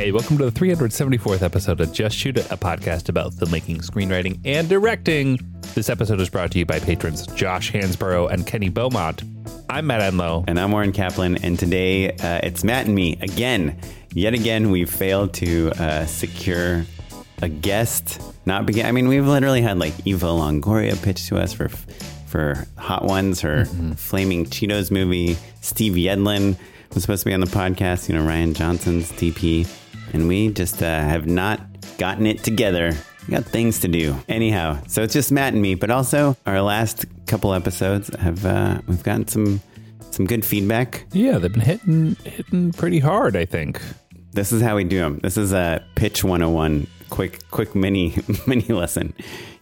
Hey, welcome to the 374th episode of Just Shoot It, a podcast about filmmaking, screenwriting, and directing. This episode is brought to you by patrons Josh Hansborough and Kenny Beaumont. I'm Matt Enlow. And I'm Oren Kaplan. And today uh, it's Matt and me again. Yet again, we've failed to uh, secure a guest. Not begin. I mean, we've literally had like Eva Longoria pitch to us for for Hot Ones, her Flaming Cheetos movie. Steve Yedlin was supposed to be on the podcast. You know, Rian Johnson's DP, and we just uh, have not gotten it together. We got things to do. Anyhow, so it's just Matt and me, but also our last couple episodes have uh, we've gotten some some good feedback. Yeah, they've been hitting hitting pretty hard, I think. This is how we do them. This is a pitch 101 quick quick mini mini lesson.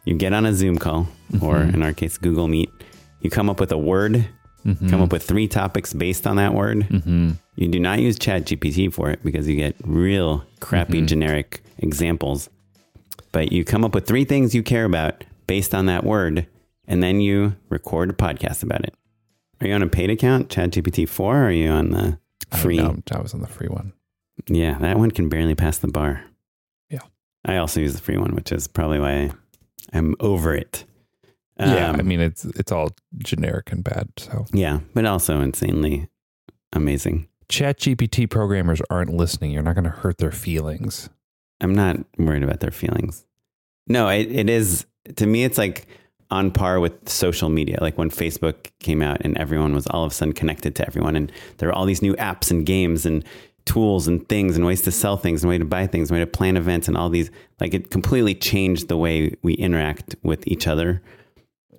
You get on a Zoom call or in our case Google Meet. You come up with a word, come up with three topics based on that word. You do not use Chat GPT for it because you get real crappy generic examples. But you come up with three things you care about based on that word, and then you record a podcast about it. Are you on a paid account, ChatGPT 4, or are you on the free? I, I was on the free one. Yeah, that one can barely pass the bar. Yeah. I also use the free one, which is probably why I'm over it. yeah, Um, I mean it's it's all generic and bad. So yeah, but also insanely amazing. Chat GPT programmers aren't listening. You're not going to hurt their feelings. I'm not worried about their feelings. No, it, it is to me. It's like on par with social media. Like when Facebook came out and everyone was all of a sudden connected to everyone, and there were all these new apps and games and tools and things and ways to sell things and way to buy things, and way to plan events and all these. Like it completely changed the way we interact with each other.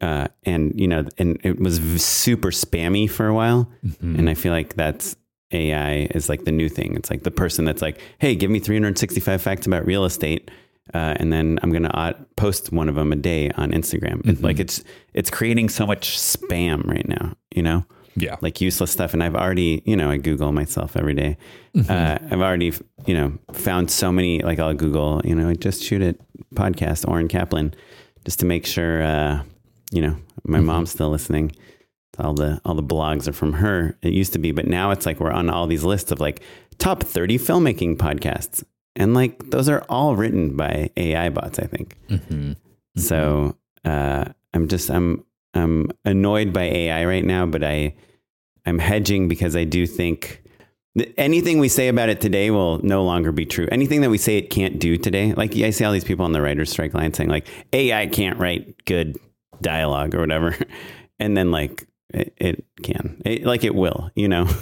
Uh, and you know, and it was super spammy for a while, and I feel like that's AI is like the new thing. It's like the person that's like, "Hey, give me 365 facts about real estate," uh, and then I'm gonna post one of them a day on Instagram. It's like it's it's creating so much spam right now. You know, Yeah. like useless stuff. And I've already, you know, I Google myself every day. Uh, I've already, you know, found so many. Like I'll Google, you know, I just shoot it podcast Oren Kaplan, just to make sure, uh, you know, my mom's still listening all the all the blogs are from her. It used to be, but now it's like we're on all these lists of like top 30 filmmaking podcasts. And like those are all written by AI bots, I think. So uh, I'm just I'm I'm annoyed by AI right now, but I I'm hedging because I do think that anything we say about it today will no longer be true. Anything that we say it can't do today, like I see all these people on the writers' strike line saying like AI can't write good dialogue or whatever, and then like it, it can, it, like it will, you know.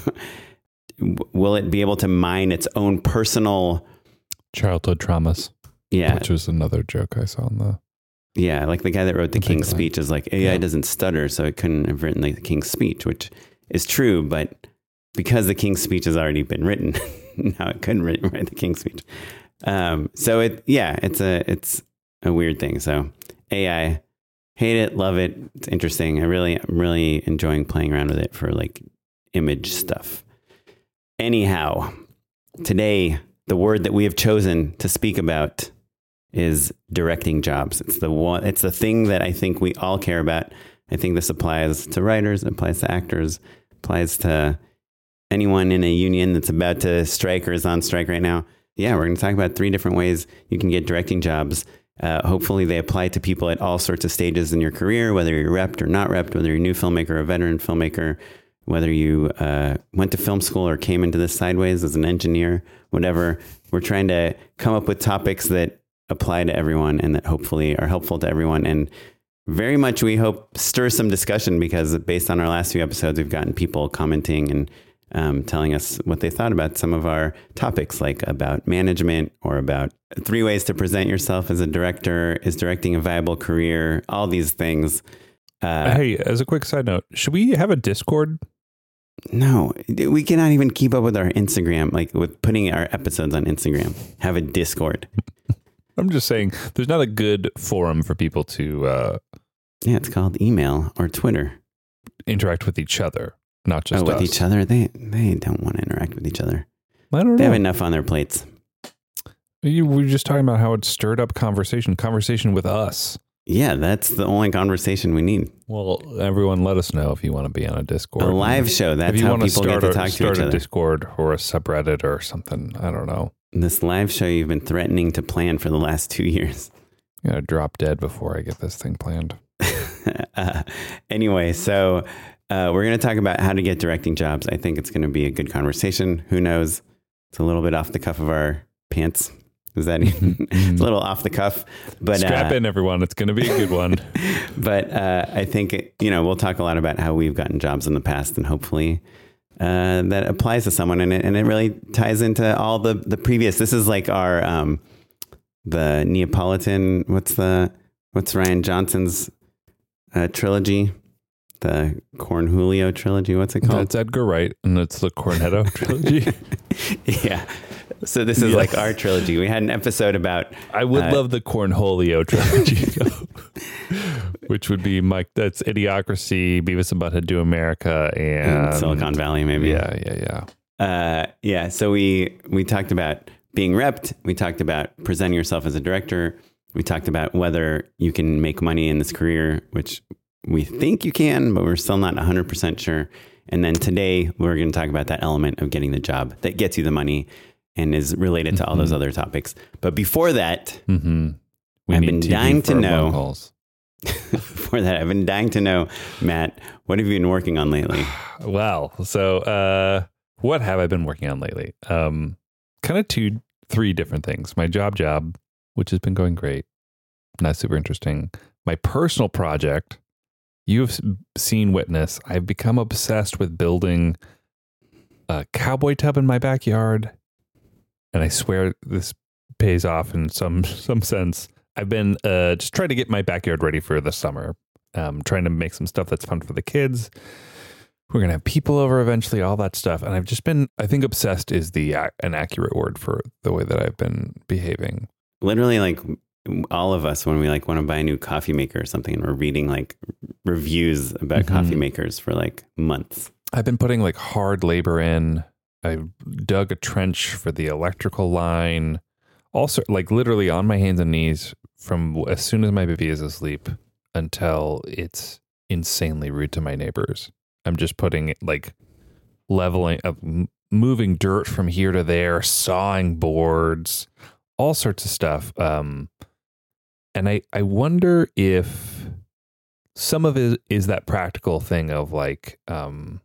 will it be able to mine its own personal? Childhood traumas, Yeah, which was another joke I saw in the. Yeah, like the guy that wrote the Big King's. Speech is like AI Yeah. doesn't stutter, so it couldn't have written like the King's Speech, which is true, but because the King's Speech has already been written, now it couldn't write, write the King's Speech. Um, so it, yeah, it's a it's a weird thing. So AI, hate it, love it. It's interesting. I really, I'm really enjoying playing around with it for like image stuff. Anyhow, today the word that we have chosen to speak about is directing jobs. It's the one. It's the thing that I think we all care about. I think this applies to writers, it applies to actors, applies to anyone in a union that's about to strike or is on strike right now. Yeah, we're going to talk about three different ways you can get directing jobs. Uh, hopefully, they apply to people at all sorts of stages in your career, whether you're repped or not repped, whether you're a new filmmaker, or a veteran filmmaker, whether you uh, went to film school or came into this sideways as an engineer, whatever. We're trying to come up with topics that apply to everyone and that hopefully are helpful to everyone. And very much we hope stir some discussion because based on our last few episodes, we've gotten people commenting and um, telling us what they thought about some of our topics, like about management or about three ways to present yourself as a director, is directing a viable career, all these things. Uh, hey, as a quick side note, should we have a Discord? No, we cannot even keep up with our Instagram, like with putting our episodes on Instagram. Have a Discord. I'm just saying, there's not a good forum for people to. Uh, yeah, it's called email or Twitter. Interact with each other, not just oh, with us. each other. They they don't want to interact with each other. I don't They know. have enough on their plates. You, we were just talking about how it stirred up conversation, conversation with us. Yeah, that's the only conversation we need. Well, everyone, let us know if you want to be on a Discord. A live show. That's if you how want people start get to a, talk to start each a other. Discord or a subreddit or something. I don't know. This live show you've been threatening to plan for the last two years. I'm gonna drop dead before I get this thing planned. uh, anyway, so uh, we're going to talk about how to get directing jobs. I think it's going to be a good conversation. Who knows? It's a little bit off the cuff of our pants. Is that even? it's a little off the cuff, but Strap uh, in, everyone. It's going to be a good one. but uh, I think you know we'll talk a lot about how we've gotten jobs in the past, and hopefully uh, that applies to someone, and it, and it really ties into all the the previous. This is like our um, the Neapolitan. What's the what's Rian Johnson's uh, trilogy? The Cornholio trilogy. What's it called? That's Edgar Wright, and it's the Cornetto trilogy. yeah. So this is Yeah. like our trilogy. We had an episode about I would Uh, love the Cornholio trilogy, which would be Mike. That's Idiocracy, Beavis and Butthead Do America, and Silicon Valley, maybe. Yeah, yeah, yeah. Uh, yeah. So we we talked about being repped. We talked about presenting yourself as a director. We talked about whether you can make money in this career, which we think you can, but we're still not 100% sure. And then today we're going to talk about that element of getting the job that gets you the money and is related to all those other topics. But before that, Mm-hmm. We I've been dying to know- before that, I've been dying to know, Matt, what have you been working on lately? Well, so uh, what have I been working on lately? Um, kind of two, three different things. My job, job, which has been going great, not super interesting. My personal project, you've seen, witness. I've become obsessed with building a cowboy tub in my backyard, and I swear this pays off in some some sense. I've been uh, just trying to get my backyard ready for the summer. Um, trying to make some stuff that's fun for the kids we're gonna have people over eventually all that stuff and i've just been i think obsessed is the ac- an accurate word for the way that i've been behaving literally like all of us when we like want to buy a new coffee maker or something and we're reading like reviews about Mhm. coffee makers for like months. I've been putting like hard labor in. I dug a trench for the electrical line. Also like literally on my hands and knees from as soon as my baby is asleep until it's insanely rude to my neighbors. I'm just putting like leveling of m- moving dirt from here to there sawing boards all sorts of stuff. Um and i i wonder if some of it is that practical thing of like um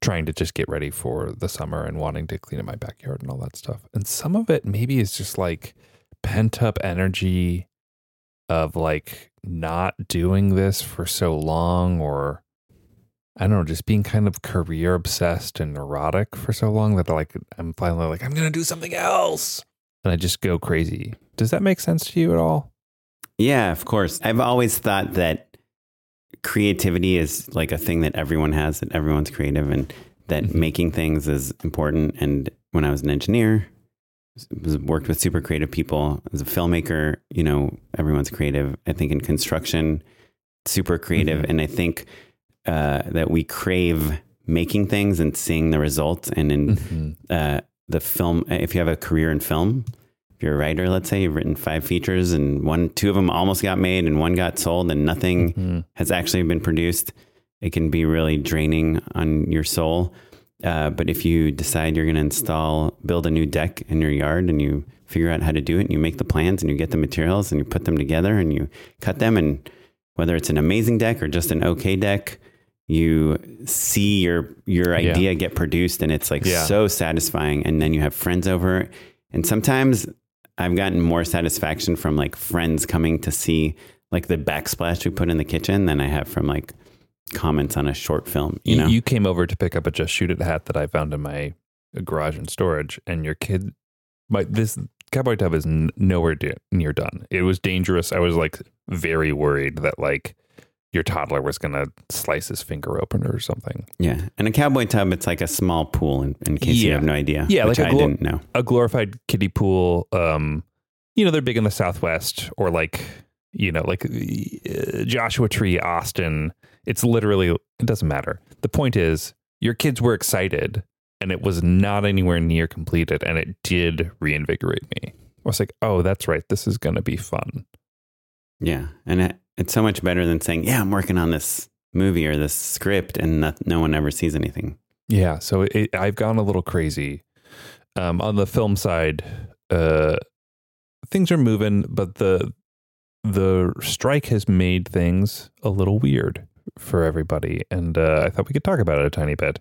trying to just get ready for the summer and wanting to clean up my backyard and all that stuff and some of it maybe is just like pent up energy of like not doing this for so long or I don't know, just being kind of career obsessed and neurotic for so long that like I'm finally like I'm gonna do something else, and I just go crazy. Does that make sense to you at all? Yeah of course i've always thought that creativity is like a thing that everyone has that everyone's creative and that Mhm. making things is important and when i was an engineer was worked with super creative people as a filmmaker you know everyone's creative i think in construction super creative Mhm. and i think uh, that we crave making things and seeing the results and in Mm-hmm. uh, the film if you have a career in film if you're a writer let's say you've written five features and one two of them almost got made and one got sold and nothing Mhm. has actually been produced it can be really draining on your soul uh, but if you decide you're going to install build a new deck in your yard and you figure out how to do it and you make the plans and you get the materials and you put them together and you cut them and whether it's an amazing deck or just an okay deck you see your your Yeah. idea get produced and it's like Yeah. so satisfying and then you have friends over and sometimes I've gotten more satisfaction from like friends coming to see like the backsplash we put in the kitchen than I have from like comments on a short film, you You, know. you came over to pick up a Just Shoot It hat that I found in my uh, garage and storage, and your kid, my this cowboy tub is n- nowhere near done. It was dangerous. I was like very worried that like your toddler was gonna slice his finger open or something. yeah. And a cowboy tub it's like a small pool in, in case you have no idea. Yeah, which like I glo- didn't know. A glorified kiddie pool. Um, you know they're big in the Southwest, or like you know like uh, Joshua Tree, Austin. It's literally it doesn't matter. The point is your kids were excited, and it was not anywhere near completed, and it did reinvigorate me. I was like, oh, that's right. This is gonna be fun. Yeah. And it, it's so much better than saying, yeah, I'm working on this movie or this script and no, no one ever sees anything. Yeah, so it, I've gone a little crazy. Um, on the film side, uh, things are moving, but the the strike has made things a little weird for everybody, and uh, I thought we could talk about it a tiny bit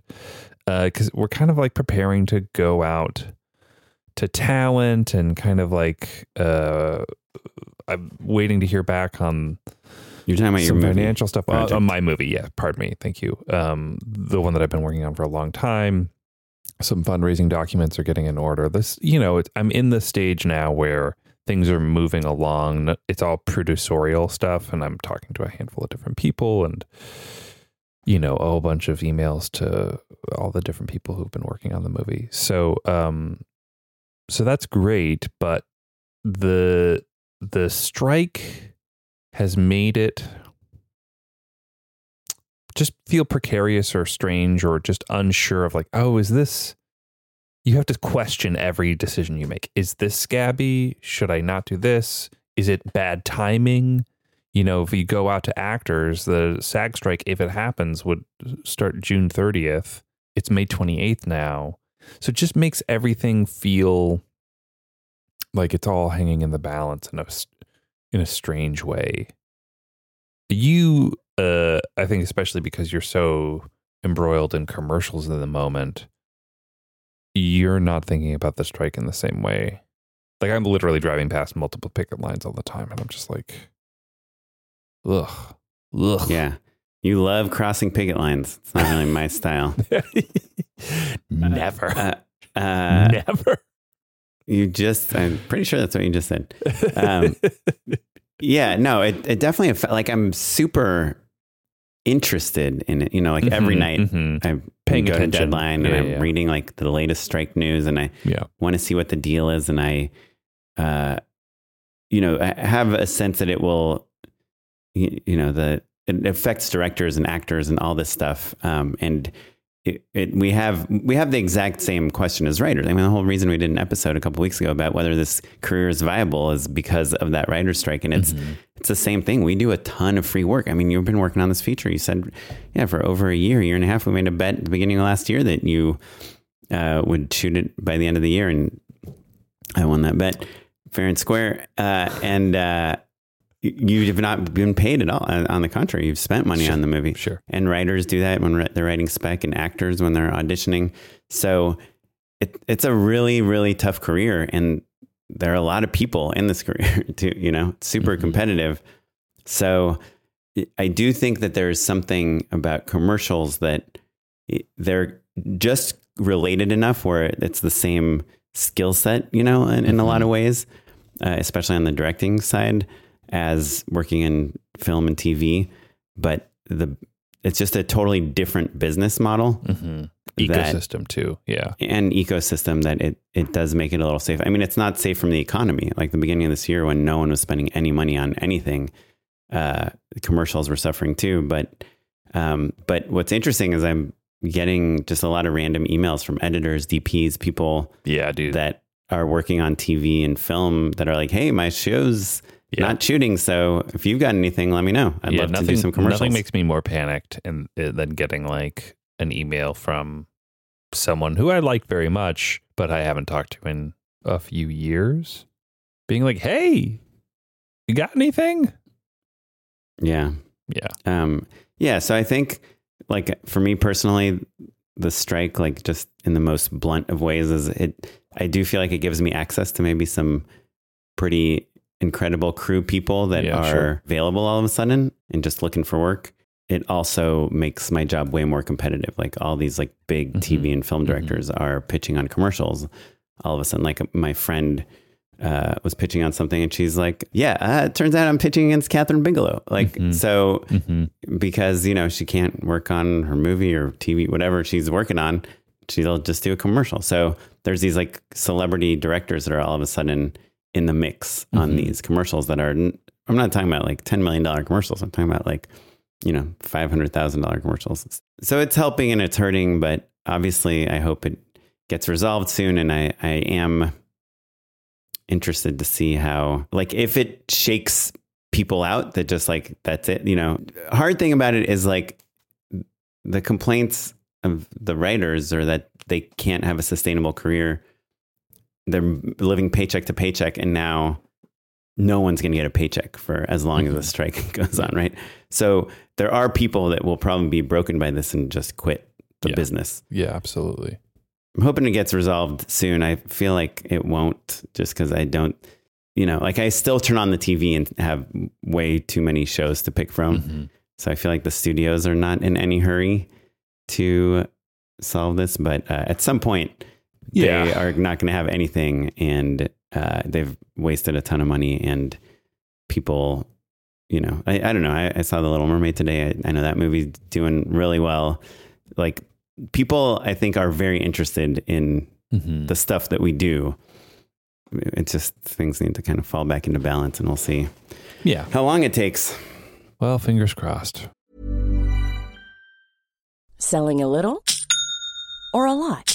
because we're kind of like preparing to go out to talent and kind of like uh, I'm waiting to hear back on You're talking about your financial stuff. Uh, on my movie, yeah. Pardon me. Thank you. Um, the one that I've been working on for a long time. Some fundraising documents are getting in order. This, you know, it, I'm in the stage now where things are moving along. It's all producerial stuff, and I'm talking to a handful of different people, and you know, a whole bunch of emails to all the different people who've been working on the movie. So, um, so that's great, but the the strike has made it just feel precarious or strange or just unsure of like, oh, is this you have to question every decision you make. Is this scabby? Should I not do this? Is it bad timing? You know, if you go out to actors, the SAG strike, if it happens, would start June 30th. It's May 28th now. So it just makes everything feel like it's all hanging in the balance in a, in a strange way. You, uh, I think, especially because you're so embroiled in commercials in the moment, you're not thinking about the strike in the same way. Like I'm literally driving past multiple picket lines all the time, and I'm just like, ugh, ugh. Yeah. You love crossing picket lines. It's not really my style. Never, Uh, uh, never. You just, I'm pretty sure that's what you just said. Um, yeah, no, it, it definitely, affect, like, I'm super interested in it. You know, like every Mhm, night mhm. I'm Paying attention. deadline and I'm yeah. reading like the latest strike news and I Yeah. want to see what the deal is. And I, uh, you know, I have a sense that it will, you, you know, the, it affects directors and actors and all this stuff. Um, and it, it, we have we have the exact same question as writers. I mean, the whole reason we did an episode a couple weeks ago about whether this career is viable is because of that writer's strike, and it's it's the same thing. We do a ton of free work. I mean, you've been working on this feature. You said, yeah, for over a year, year and a half. We made a bet at the beginning of last year that you uh, would shoot it by the end of the year, and I won that bet fair and square. Uh, and uh, you have not been paid at all. On on the contrary, you've spent money on the movie. Sure. And writers do that when they're writing spec, and actors when they're auditioning. So it, it's a really, really tough career, and there are a lot of people in this career too. You know, it's super mm-hmm. competitive. So I do think that there is something about commercials that eh, they're just related enough where it's the same skill set, you know, in, in a lot mm-hmm. of ways, uh, especially on the directing side as working in film and TV. But the it's just a totally different business model Mhm. That- Ecosystem too. Yeah. and ecosystem that it, it does make it a little safe. I mean, it's not safe from the economy. Like the beginning of this year when no one was spending any money on anything, uh, commercials were suffering too. But, um, but what's interesting is I'm getting just a lot of random emails from editors, DPs, people Yeah, dude. that are working on TV and film that are like, Hey, my show's Yeah. not shooting. So if you've got anything, let me know. I'd yeah, love nothing, to do some commercials. Nothing makes me more panicked and uh, than getting like an email from someone who I like very much, but I haven't talked to in a few years, being like, "Hey, you got anything?" yeah. Yeah, Um, yeah, so I think like for me personally, the strike, like just in the most blunt of ways, is it. I do feel like it gives me access to maybe some pretty incredible crew people that Yeah, are sure. available all of a sudden and just looking for work. It also makes my job way more competitive. Like all these like big TV and film directors are pitching on commercials. All of a sudden, like my friend uh, was pitching on something, and she's like, "Yeah, uh, it turns out I'm pitching against Kathryn Bigelow." Like so, because you know she can't work on her movie or TV, whatever she's working on, she'll just do a commercial. So there's these like celebrity directors that are all of a sudden in the mix on mm-hmm. these commercials that are. I'm not talking about like ten million dollar commercials. I'm talking about like you know five hundred thousand dollar commercials. So it's helping and it's hurting, but obviously I hope it gets resolved soon. And I I am interested to see how like if it shakes people out that just like that's it you know hard thing about it is like the complaints of the writers are that they can't have a sustainable career they're living paycheck to paycheck and now no one's going to get a paycheck for as long as the strike goes on right so there are people that will probably be broken by this and just quit the Yeah. business Yeah, absolutely. I'm hoping it gets resolved soon. I feel like it won't just because I don't, you know, like I still turn on the TV and have way too many shows to pick from. Mm-hmm. So I feel like the studios are not in any hurry to solve this. But uh, at some point, they are not going to have anything and uh, they've wasted a ton of money and people, you know, I, I don't know. I, I saw The Little Mermaid today. I, I know that movie's doing really well. Like people, I think, are very interested in Mm-hmm. the stuff that we do. It's just things need to kind of fall back into balance, and we'll see Yeah. how long it takes. Well, fingers crossed. Selling a little or a lot?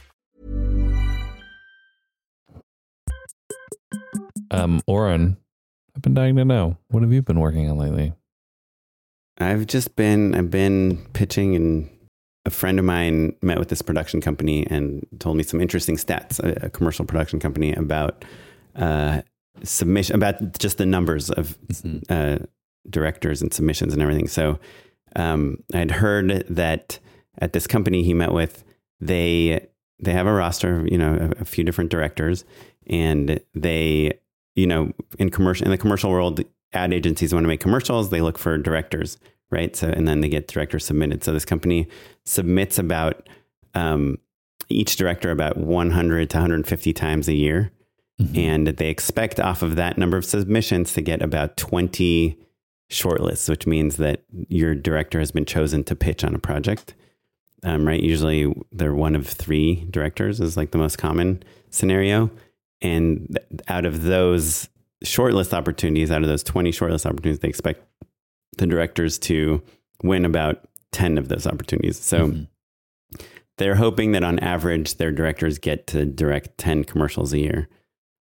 Um, Oren, I've been dying to know. What have you been working on lately? I've just been I've been pitching and a friend of mine met with this production company and told me some interesting stats, a, a commercial production company about uh, submission about just the numbers of uh, directors and submissions and everything. So um, I'd heard that at this company he met with, they they have a roster, of, you know, a, a few different directors, and they, you know, in commercial in the commercial world, ad agencies want to make commercials, they look for directors, right? So, and then they get directors submitted. So this company submits about um, each director about 100 to 150 times a year. And they expect off of that number of submissions to get about 20 shortlists, which means that your director has been chosen to pitch on a project. Um, right? Usually they're one of three directors, is like the most common scenario. And out of those shortlist opportunities, out of those 20 shortlist opportunities, they expect the directors to win about 10 of those opportunities. So they're hoping that on average, their directors get to direct 10 commercials a year,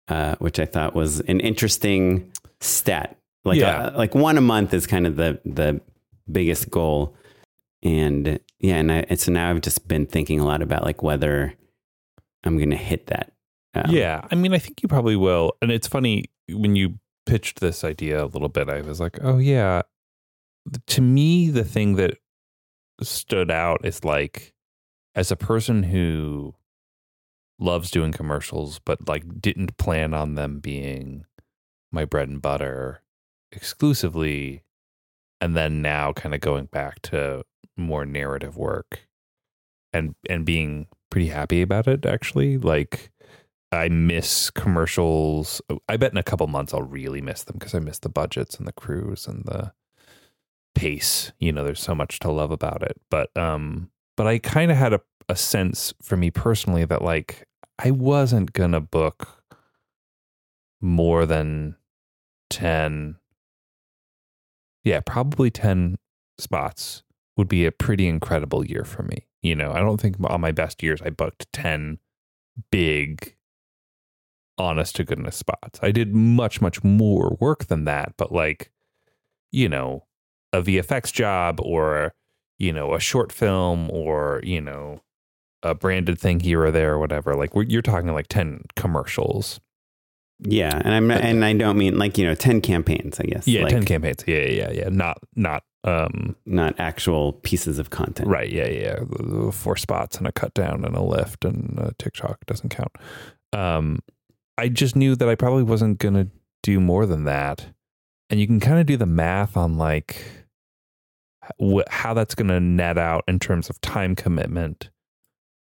uh, which I thought was an interesting stat. Like, Yeah. uh, like one a month is kind of the, the biggest goal. And yeah, and, I, and so now I've just been thinking a lot about like whether I'm going to hit that. Um, yeah, I mean, I think you probably will. And it's funny when you pitched this idea a little bit. I was like, oh yeah. To me, the thing that stood out is like, as a person who loves doing commercials, but like didn't plan on them being my bread and butter exclusively, and then now kind of going back to more narrative work and and being pretty happy about it actually like I miss commercials. I bet in a couple months I'll really miss them because I miss the budgets and the crews and the pace. You know, there's so much to love about it. But um, but I kind of had a, a sense for me personally that like I wasn't gonna book more than ten. Yeah, probably ten spots would be a pretty incredible year for me. You know, I don't think on my best years I booked ten big honest to goodness spots. I did much, much more work than that, but like, you know, a VFX job or, you know, a short film or, you know, a branded thing here or there or whatever. Like we're, you're talking like 10 commercials. Yeah. And I'm, and I don't mean like, you know, 10 campaigns, I guess. Yeah. like, 10 campaigns. Yeah. Yeah. Yeah. Not, not, um, Not actual pieces of content. right. Yeah. Yeah. Four spots and a cut down and a lift and a TikTok doesn't count. Um, I just knew that I probably wasn't going to do more than that. And you can kind of do the math on like wh- how that's going to net out in terms of time commitment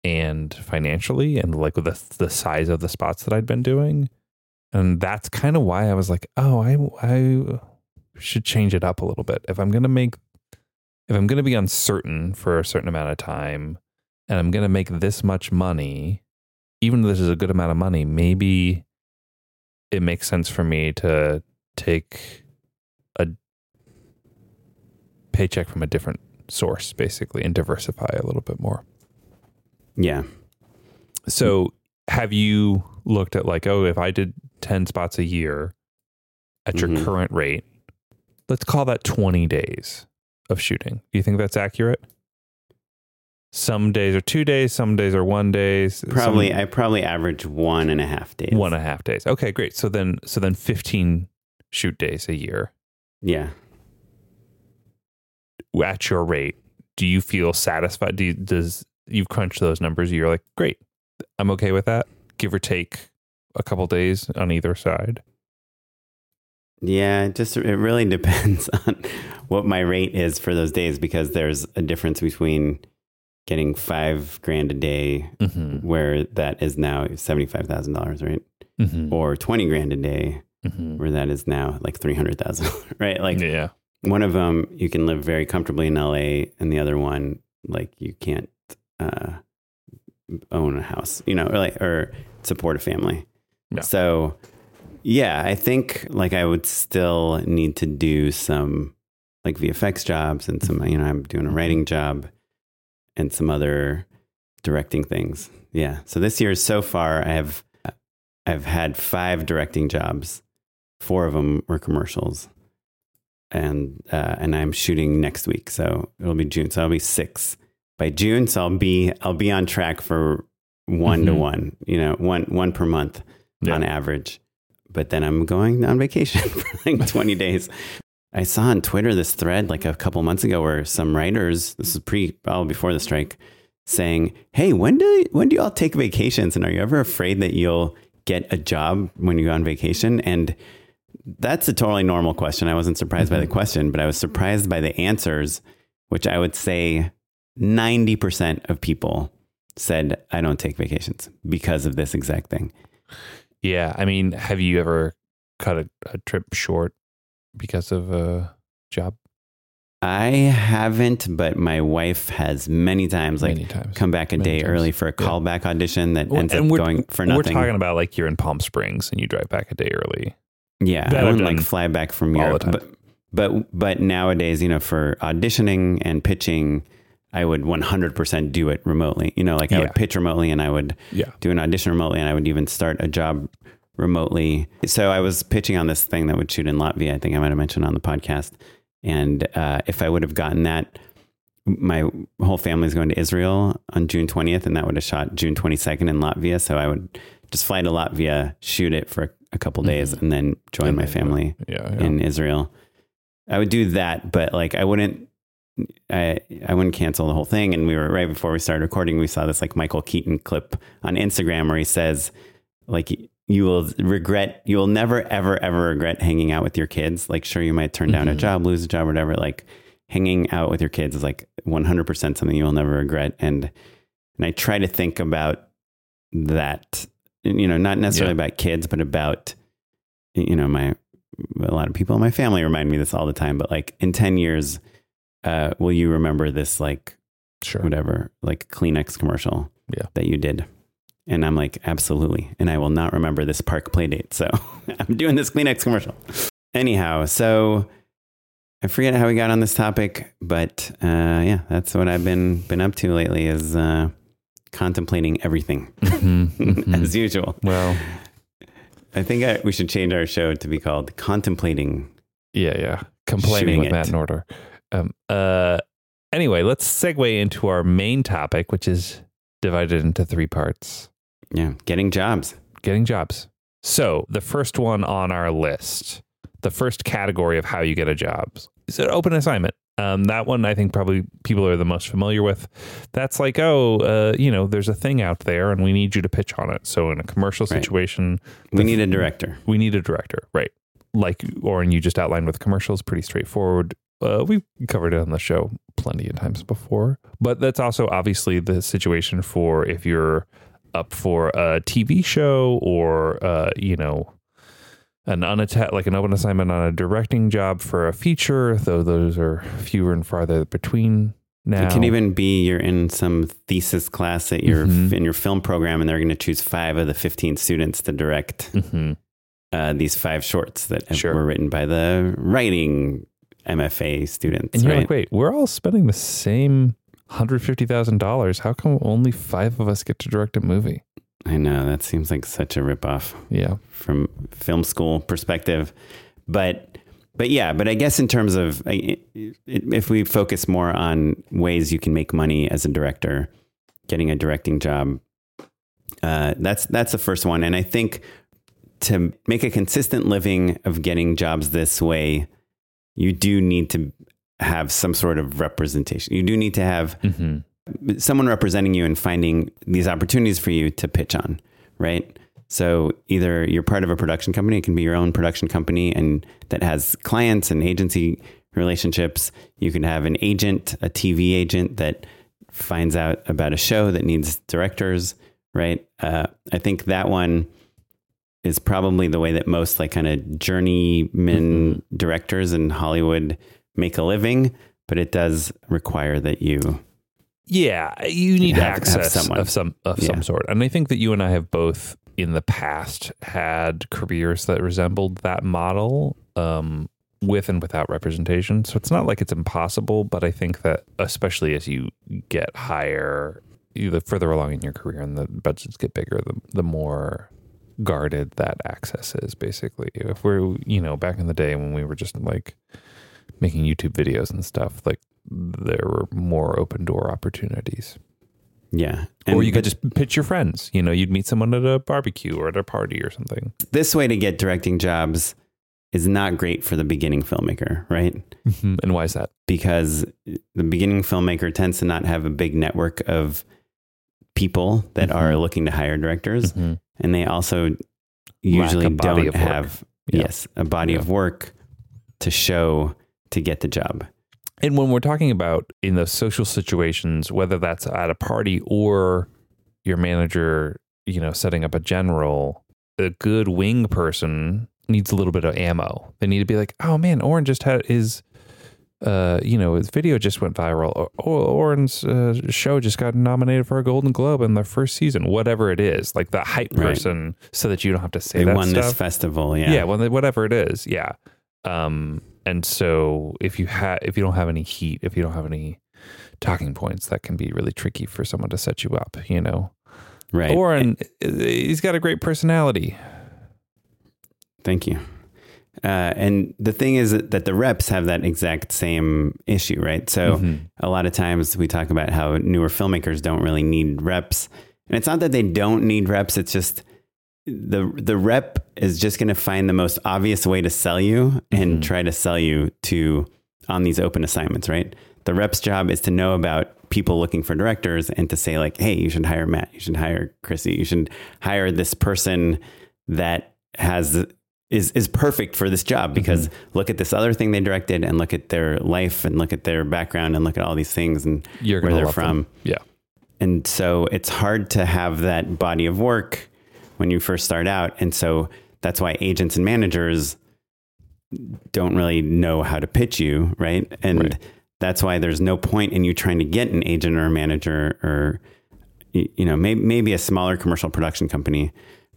and financially and like with the, the size of the spots that I'd been doing. And that's kind of why I was like, oh, I, I should change it up a little bit. If I'm going to make, if I'm going to be uncertain for a certain amount of time and I'm going to make this much money, even though this is a good amount of money, maybe it makes sense for me to take a paycheck from a different source, basically, and diversify a little bit more. Yeah. So, have you looked at like, oh, if I did 10 spots a year at your Mhm. current rate, let's call that 20 days of shooting. Do you think that's accurate? Some days are two days, some days are one days. some- Probably, I probably average one and a half days. one and a half days. Okay, great. So then, so then 15 shoot days a year Yeah. at your rate. Do you feel satisfied? Do you, does you've crunched those numbers? You're like, great, I'm okay with that. Give or take a couple days on either side. Yeah, it just it really depends on what my rate is for those days because there's a difference between getting five grand a day, Mm-hmm. where that is now seventy five thousand dollars, right? Mm-hmm. Or twenty grand a day, Mm-hmm. where that is now like three hundred thousand, right? Like yeah, one of them you can live very comfortably in LA, and the other one like you can't uh, own a house, you know, or like or support a family. Yeah. So yeah, I think like I would still need to do some like VFX jobs and some you know I'm doing a writing job and some other directing things. Yeah. So this year so far I have I've had five directing jobs. Four of them were commercials and uh, and I'm shooting next week, so it'll be June. So I'll be six by June. So I'll be I'll be on track for one to Mhm. one. You know, one one per month Yeah. on average. But then I'm going on vacation for like 20 days. I saw on Twitter this thread like a couple months ago where some writers, this is pre, well, before the strike, saying, "Hey, when do when do you all take vacations? And are you ever afraid that you'll get a job when you go on vacation?" And That's a totally normal question. I wasn't surprised by the mm-hmm. question, but I was surprised by the answers, which I would say 90% of people said, I don't take vacations because of this exact thing. Yeah. I mean, have you ever cut a, a trip short because of a job? I haven't, but my wife has many times, like Many times. come back a Many day times. early for a Yeah. callback audition that Well, ends up going for nothing. We're talking about like you're in Palm Springs and you drive back a day early. Yeah, That I wouldn't like fly back from all the Europe, time. but but but nowadays, you know, for auditioning and pitching, I would 100% do it remotely. You know, like I Yeah. would pitch remotely, and I would Yeah. do an audition remotely, and I would even start a job remotely. So I was pitching on this thing that would shoot in Latvia. I think I might have mentioned on the podcast. And uh, if I would have gotten that, my whole family is going to Israel on June 20th, and that would have shot June 22nd in Latvia. So I would just fly to Latvia, shoot it for a couple days, and then join And my family Yeah. yeah. in Israel. I would do that, but like I wouldn't. I I wouldn't cancel the whole thing. And we were right before we started recording. We saw this like Michael Keaton clip on Instagram where he says, like you will regret, you will never ever ever regret hanging out with your kids. Like sure, you might turn down a Mhm. job, lose a job, whatever. Like hanging out with your kids is like one hundred percent something you will never regret. And and I try to think about that. You know, not necessarily Yeah. about kids, but about you know my a lot of people in my family remind me this all the time, but like in 10 years, uh, will you remember this, like, Sure. whatever, like Kleenex commercial Yeah. that you did? And I'm like, absolutely. And I will not remember this park play date. So I'm doing this Kleenex commercial. Anyhow, so I forget how we got on this topic, but uh, yeah, that's what I've been been up to lately is uh, contemplating everything Mhm, mhm. as usual. well, I think I, we should change our show to be called Contemplating yeah, yeah. Complaining with it. Matt Norder. Um, uh, anyway, let's segue into our main topic, which is divided into three parts Yeah, getting jobs. getting jobs. So, the first one on our list, the first category of how you get a job is an open assignment. Um, that one I think probably people are the most familiar with. That's like, oh, uh, you know, there's a thing out there and we need you to pitch on it. So, in a commercial Right. situation, We need a director. we need a director, right? Like Oren, you just outlined with commercials, pretty straightforward. Uh, we've covered it on the show plenty of times before, but that's also obviously the situation for if you're up for a TV show or, uh, you know, an unattached, like an open assignment on a directing job for a feature, though those are fewer and farther between now. It can even be you're in some thesis class at your Mhm. in your film program, and they're going to choose five of the 15 students to direct hmm uh, these five shorts that have- Sure. were written by the writing MFA students. And you're right? like, wait, we're all spending the same $150,000. How come only five of us get to direct a movie? I know that seems like such a ripoff Yeah. from film school perspective, but but yeah, but I guess in terms of if we focus more on ways you can make money as a director, getting a directing job, uh, that's that's the first one, and I think to make a consistent living of getting jobs this way, you do need to have some sort of representation. You do need to have hmm someone representing you and finding these opportunities for you to pitch on, right? So either you're part of a production company, it can be your own production company and that has clients and agency relationships. You can have an agent, a TV agent that finds out about a show that needs directors, right? Uh, I think that one is probably the way that most like kind of journeyman directors in Hollywood make a living, but it does require that you Yeah, you need Have- have access someone. of some of Yeah. some sort. And I think that you and I have both in the past had careers that resembled that model um, with and without representation. So it's not like it's impossible, but I think that especially as you get higher, the further along in your career and the budgets get bigger, the the more guarded that access is basically. If we're, you know, back in the day when we were just like making YouTube videos and stuff, like there were more open door opportunities. Yeah. or you could just pitch your friends. You know, you'd meet someone at a barbecue or at a party or something. this way to get directing jobs is not great for the beginning filmmaker, right? Mm-hmm. And why is that? Because the beginning filmmaker tends to not have a big network of people that Mhm. are looking to hire directors. Mhm. And they also usually don't have Yeah. Yes, a body of work to show to get the job. And when we're talking about in those social situations, whether that's at a party or your manager, you know, setting up a general, a good wing person needs a little bit of ammo. They need to be like, oh man, Oren just had his, uh, you know, his video just went viral. Or, or Oren's uh, show just got nominated for a Golden Globe in the first season. Whatever it is, like the hype Right. person, so that you don't have to say They that won stuff. this festival. Yeah. yeah, well, they- whatever it is, yeah. Um, and so if you have, if you don't have any heat, if you don't have any talking points, that can be really tricky for someone to set you up. You know, right. Oren, he's got a great personality. Thank you. Uh, and the thing is that the reps have that exact same issue, right? So Mhm. a lot of times we talk about how newer filmmakers don't really need reps, and it's not that they don't need reps. It's just the the rep is just going to find the most obvious way to sell you and try to sell you to on these open assignments, right? The rep's job is to know about people looking for directors and to say like, hey, you should hire Matt, you should hire Chrissy, you should hire this person that has is is perfect for this job because look at this other thing they directed and look at their life and look at their background and look at all these things and You're where they're from. them. Yeah, And so it's hard to have that body of work when you first start out. And so that's why agents and managers don't really know how to pitch you, right? And Right. that's why there's no point in you trying to get an agent or a manager or you know, maybe maybe a smaller commercial production company,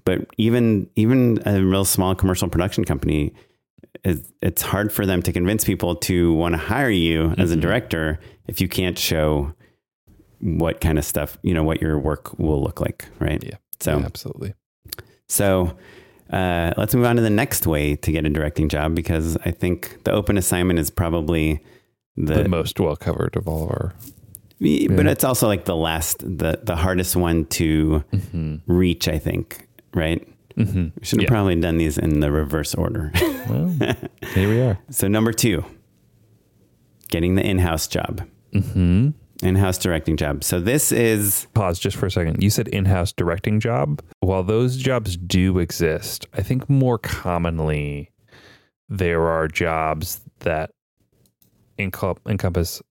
but even even a real small commercial production company is it's hard for them to convince people to want to hire you as a Mm-hmm. director if you can't show what kind of stuff, you know, what your work will look like, right? Yeah. So Yeah, absolutely. so uh, let's move on to the next way to get a directing job because I think the open assignment is probably the, The, most well covered of all of our. but it's also like the last, the the hardest one to reach. I think, right? Mm-hmm. We should have Yeah. probably done these in the reverse order. Well, here we are. so number two, getting the in-house job, Mm-hmm. in-house directing job. So this is Pause just for a second. You said in-house directing job. While those jobs do exist, I think more commonly there are jobs that encompass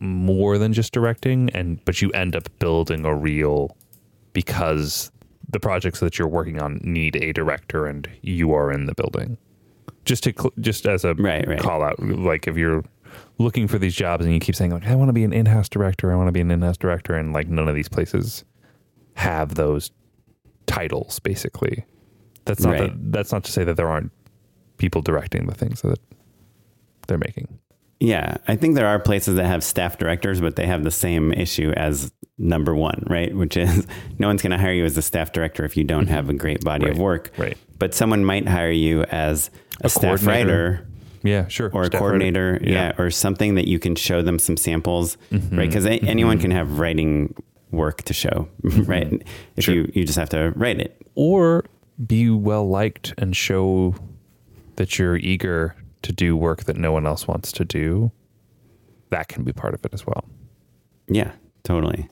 more than just directing, and but you end up building a reel because the projects that you're working on need a director, and you are in the building. Just to cl- just as a Right, right. call out, like if you're looking for these jobs and you keep saying like I want to be an in-house director, I want to be an in-house director, and like none of these places have those titles. Basically, that's not Right. that, that's not to say that there aren't people directing the things that they're making. Yeah, I think there are places that have staff directors, but they have the same issue as number one, right? Which is no one's going to hire you as a staff director if you don't have a great body of Mm-hmm. Work. right. But someone might hire you as a, A staff writer Yeah, sure. or a coordinator, writer. yeah. or something that you can show them some samples, Mm-hmm. right? Because anyone can have writing work to show, right? If Sure. you you just have to write it. or be well liked and show that you're eager to do work that no one else wants to do. That can be part of it as well. Yeah, totally.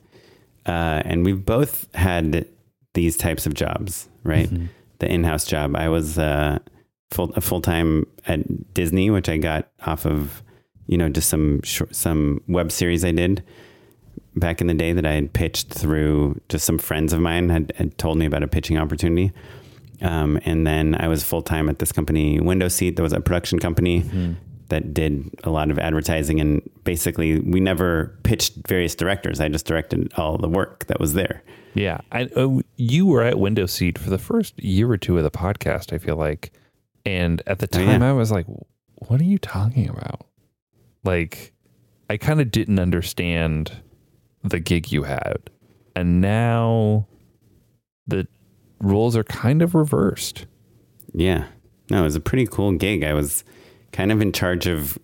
Uh, and we've both had these types of jobs, right? Mm-hmm. The in-house job. I was uh, full a full time at Disney, which I got off of, you know, just some short, some web series I did back in the day that I had pitched through. Just some friends of mine had, had told me about a pitching opportunity. Um, and then I was full time at this company, Window Seat. That was a production company that did a lot of advertising. And basically, we never pitched various directors. I just directed all the work that was there. Yeah, I, uh, you were at Window Seat for the first year or two of the podcast. I feel like, and at the Oh, time, yeah. I was like, "What are you talking about?" Like, I kind of didn't understand the gig you had, and now the roles are kind of reversed. Yeah. No, it was a pretty cool gig. I was kind of in charge of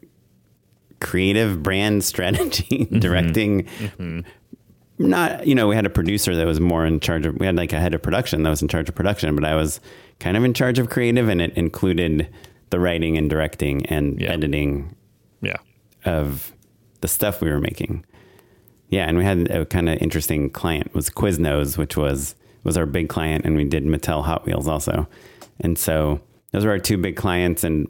creative brand strategy, mm-hmm. directing. Mm-hmm. Not, you know, we had a producer that was more in charge of, we had like a head of production that was in charge of production, but I was kind of in charge of creative and it included the writing and directing and Yeah. editing Yeah, of the stuff we were making. Yeah, and we had a kind of interesting client was Quiznos, which was was our big client, and we did Mattel Hot Wheels also. And so those were our two big clients, and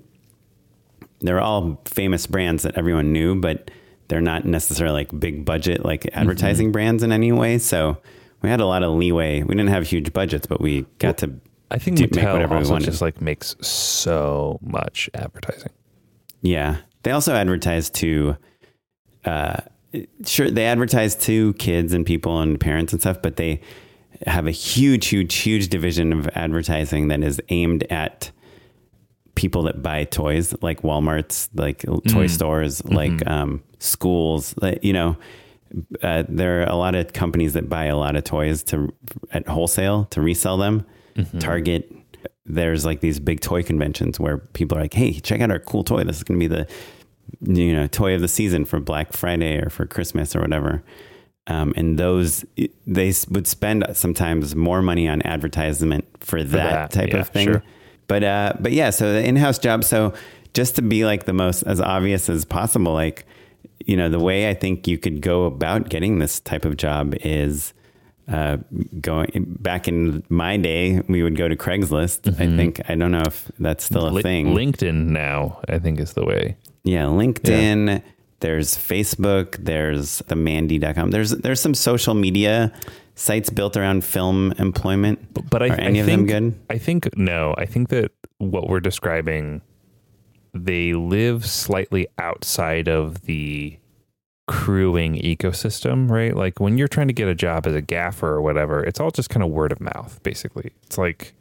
they're all famous brands that everyone knew, but they're not necessarily like big budget like advertising brands in any way. So we had a lot of leeway. We didn't have huge budgets, but we got to I think do- make Mattel whatever also just like makes so much advertising. Yeah. They also advertise to, uh, sure, they advertise to kids and people and parents and stuff, but they have a huge, huge, huge division of advertising that is aimed at people that buy toys, like Walmart's, like toy stores, like um, schools, like, you know. Uh, there are a lot of companies that buy a lot of toys to at wholesale to resell them. Target, there's like these big toy conventions where people are like, "Hey, check out our cool toy. This is going to be the you know toy of the season for Black Friday or for Christmas or whatever." Um, and those they would spend sometimes more money on advertisement for that, that, type yeah, of thing. sure. But uh, but yeah, so the in-house job. So just to be like the most as obvious as possible, like you know, the way I think you could go about getting this type of job is uh, going back in my day, we would go to Craigslist. I think I don't know if that's still a thing. LinkedIn now, I think, is the way. Yeah, LinkedIn. There's Facebook. There's the Mandy.com. There's there's some social media sites built around film employment. But I, are any I of think, them good? I think no. I think that what we're describing, they live slightly outside of the crewing ecosystem, right? Like when you're trying to get a job as a gaffer or whatever, it's all just kind of word of mouth, basically. It's like,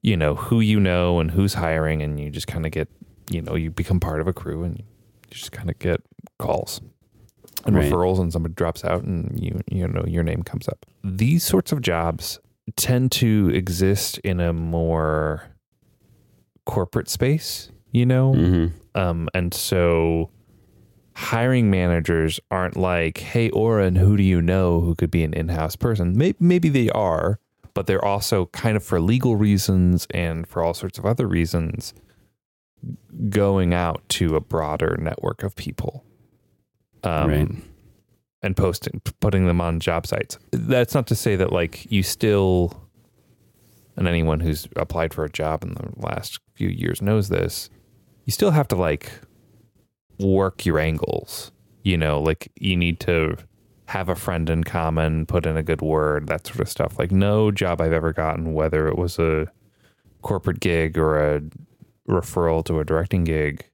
you know, who you know and who's hiring, and you just kind of get, you know, you become part of a crew and you just kind of get calls and Right. referrals, and somebody drops out, and you you know your name comes up. These sorts of jobs tend to exist in a more corporate space, you know, Mm-hmm. um, and so hiring managers aren't like, "Hey, Oren, who do you know who could be an in-house person?" Maybe, maybe they are, but they're also kind of for legal reasons and for all sorts of other reasons going out to a broader network of people. Um, Right. And posting, putting them on job sites. That's not to say that like you still, and anyone who's applied for a job in the last few years knows this. You still have to like work your angles. You know, like you need to have a friend in common, put in a good word, that sort of stuff. Like no job I've ever gotten, whether it was a corporate gig or a referral to a directing gig,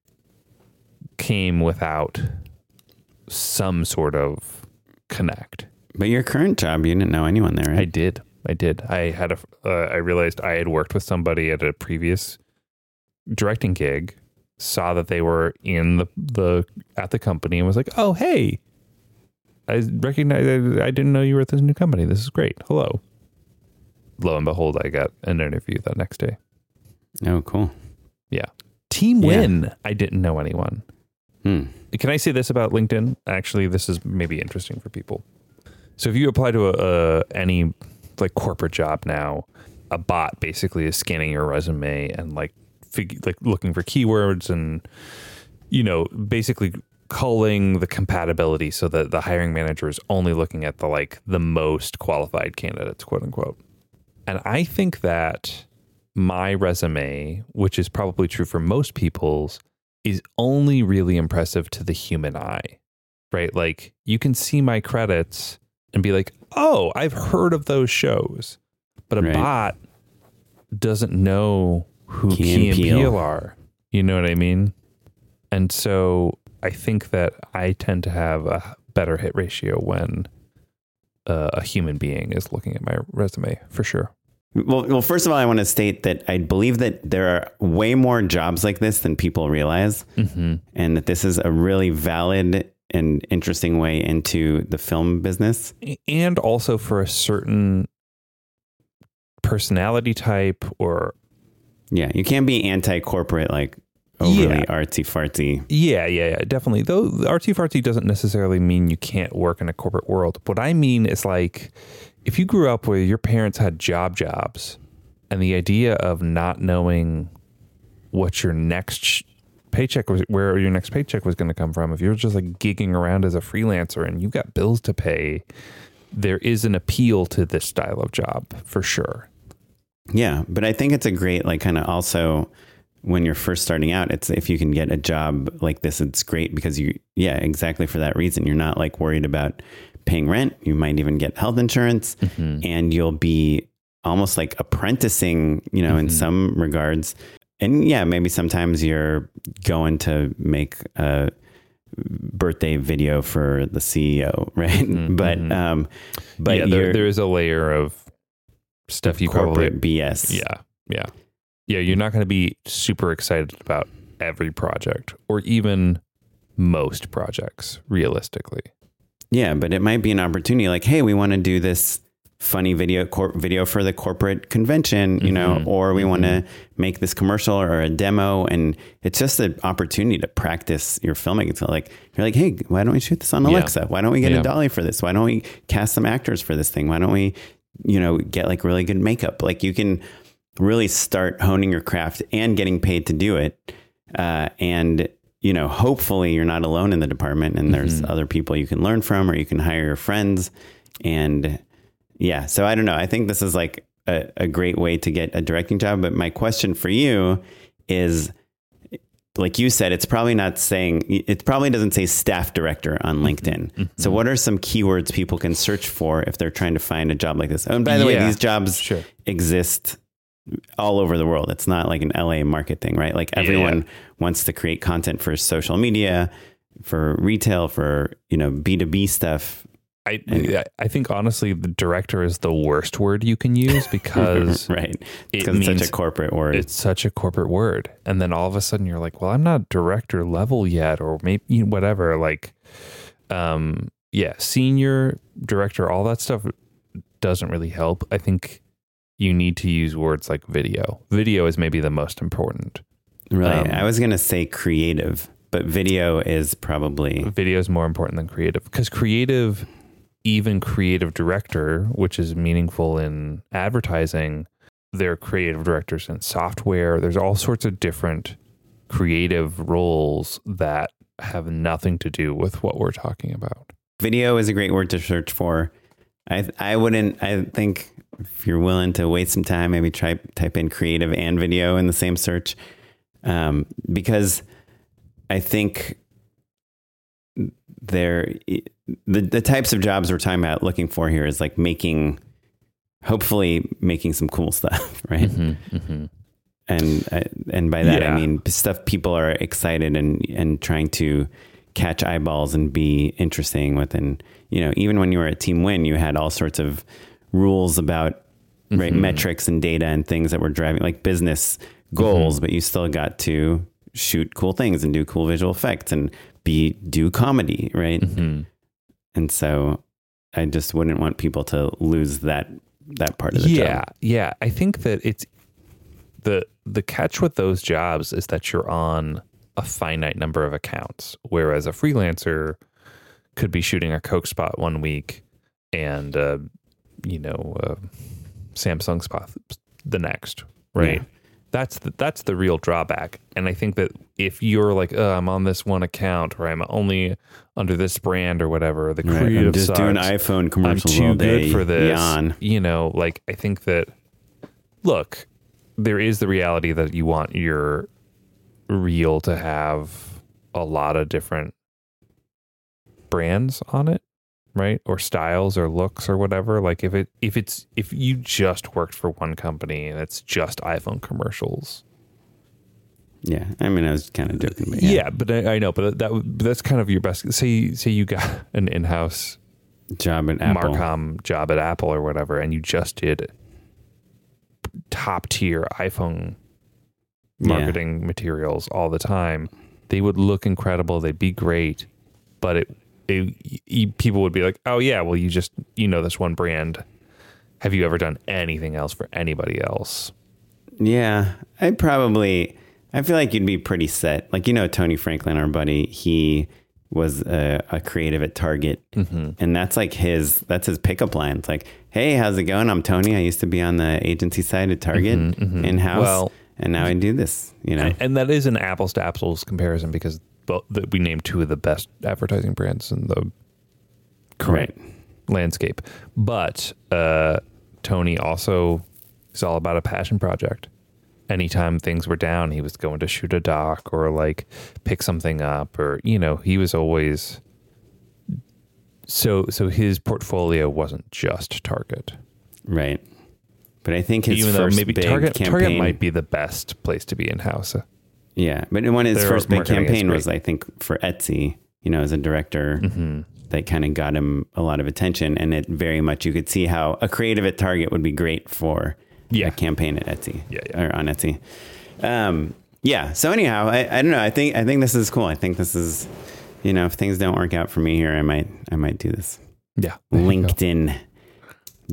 came without some sort of connect. But your current job, you didn't know anyone there, I did. I did. I had a. Uh, I realized I had worked with somebody at a previous directing gig. Saw that they were in the the at the company and was like, "Oh, hey, I recognize. I didn't know you were at this new company. This is great. Hello." Lo and behold, I got an interview that next day. oh, cool. Yeah, team Yeah. win. I didn't know anyone. Hmm. Can I say this about LinkedIn? Actually, this is maybe interesting for people. So if you apply to a, a any like corporate job now, a bot basically is scanning your resume and like fig- like looking for keywords and you know basically culling the compatibility so that the hiring manager is only looking at the like the most qualified candidates, quote unquote. And I think that my resume, which is probably true for most people's, is only really impressive to the human eye, right? Like you can see my credits and be like, oh, I've heard of those shows. But a Right. bot doesn't know who Key Key, and. Peele are. You know what I mean? And so I think that I tend to have a better hit ratio when uh, a human being is looking at my resume for sure. Well, well, first of all, I want to state that I believe that there are way more jobs like this than people realize, Mm-hmm. and that this is a really valid and interesting way into the film business. and also for a certain personality type or Yeah, you can't be anti-corporate, like overly Yeah. artsy fartsy. yeah yeah yeah definitely though artsy fartsy doesn't necessarily mean you can't work in a corporate world what i mean is like if you grew up where your parents had job jobs and the idea of not knowing what your next paycheck was where your next paycheck was going to come from if you're just like gigging around as a freelancer and you've got bills to pay there is an appeal to this style of job for sure Yeah, but I think it's a great like kind of also when you're first starting out, it's if you can get a job like this, it's great because you yeah, exactly for that reason. You're not like worried about paying rent. You might even get health insurance mm-hmm. and you'll be almost like apprenticing, you know, in mm-hmm. some regards. And yeah, maybe sometimes you're going to make a birthday video for the CEO, right? Mm-hmm. But um but yeah, there, there is a layer of stuff you probably corporate BS. Yeah, yeah, yeah. You're not going to be super excited about every project or even most projects, realistically. Yeah, but it might be an opportunity like, hey, we want to do this funny video cor- video for the corporate convention, you know, or we want to make this commercial or a demo and it's just an opportunity to practice your filming. It's like you're like, "Hey, why don't we shoot this on Yeah. Alexa? Why don't we get Yeah. a dolly for this? Why don't we cast some actors for this thing? Why don't we, you know, get like really good makeup? Like you can really start honing your craft and getting paid to do it. Uh, and you know, hopefully you're not alone in the department and there's mm-hmm. other people you can learn from or you can hire your friends. And yeah, so I don't know. I think this is like a, a great way to get a directing job. But my question for you is like you said, it's probably not saying, it probably doesn't say staff director on mm-hmm. LinkedIn. So, mm-hmm. what are some keywords people can search for if they're trying to find a job like this? Oh, and by the way, these jobs sure. exist all over the world. It's not like an LA market thing, right? Like everyone wants to create content for social media, for retail, for, you know, B2B stuff. I I- I think honestly, the director is the worst word you can use because right. it it's such a corporate word. it's such a corporate word, and then all of a sudden you're like, well, I'm not director level yet, or maybe you know, whatever. Like, um, yeah, senior director, all that stuff doesn't really help. I think you need to use words like video. Video is maybe the most important. right. um, I was going to say creative, but video is probably, Video is more important than creative because creative, even creative director, which is meaningful in advertising, they're creative directors in software. There's all sorts of different creative roles that have nothing to do with what we're talking about. video is a great word to search for. I, I wouldn't, I think if you're willing to waste some time, maybe try type in creative and video in the same search. Um, because I think there, the, the types of jobs we're talking about looking for here is like making, hopefully making some cool stuff, right? and uh, and by that Yeah. I mean stuff people are excited and and trying to catch eyeballs and be interesting with and you know even when you were at Team Win you had all sorts of rules about right mm-hmm. metrics and data and things that were driving like business mm-hmm. goals but you still got to shoot cool things and do cool visual effects and be do comedy right mm-hmm. and so I just wouldn't want people to lose that that part of the yeah, job yeah. Yeah. I think that it's the the catch with those jobs is that you're on a finite number of accounts, whereas a freelancer could be shooting a Coke spot one week and uh, you know uh, Samsung spot the next, right? Yeah. That's the, that's the real drawback, and I think that if you're like, oh, I'm on this one account, or I'm only under this brand or whatever, the Right, creative I'm just doing iPhone commercials I'm too all day. good for this. Yawn. You know, like I think that look, there is the reality that you want your reel to have a lot of different brands on it, right? Or styles or looks or whatever. Like if it if it's if you just worked for one company and it's just iPhone commercials. Yeah, I mean, I was kind of joking, but Yeah, yeah, but I, I know, but that that's kind of your best. Say say you got an in-house job at Apple. Marcom job at Apple or whatever, and you just did top tier iPhone Yeah. marketing materials all the time, they would look incredible. They'd be great, but it, it y- people would be like, "Oh yeah, well you just you know this one brand. Have you ever done anything else for anybody else?" Yeah, I probably. I feel like you'd be pretty set. Like you know, Tony Franklin, our buddy, he was a, a creative at Target, Mm-hmm. and that's like his that's his pickup line. It's like, "Hey, how's it going? I'm Tony. I used to be on the agency side at Target in house, Mm-hmm, Well- and now I do this." You know, And that is an apples to apples comparison because both that we named two of the best advertising brands in the current landscape. But uh, Tony also is all about a passion project. Anytime things were down, he was going to shoot a doc or like pick something up, or you know, he was always so so his portfolio wasn't just Target. Right. But I think his Even though first maybe big Target campaign, Target might be the best place to be in house. Yeah, but when his first big campaign was. I think, for Etsy. You know, as a director, Mm-hmm. that kind of got him a lot of attention, and it very much you could see how a creative at Target would be great for Yeah. a campaign at Etsy. Yeah, yeah. or on Etsy. Um, yeah. So anyhow, I, I don't know. I think I think this is cool. I think this is, you know, if things don't work out for me here, I might I might do this. Yeah. there you go. LinkedIn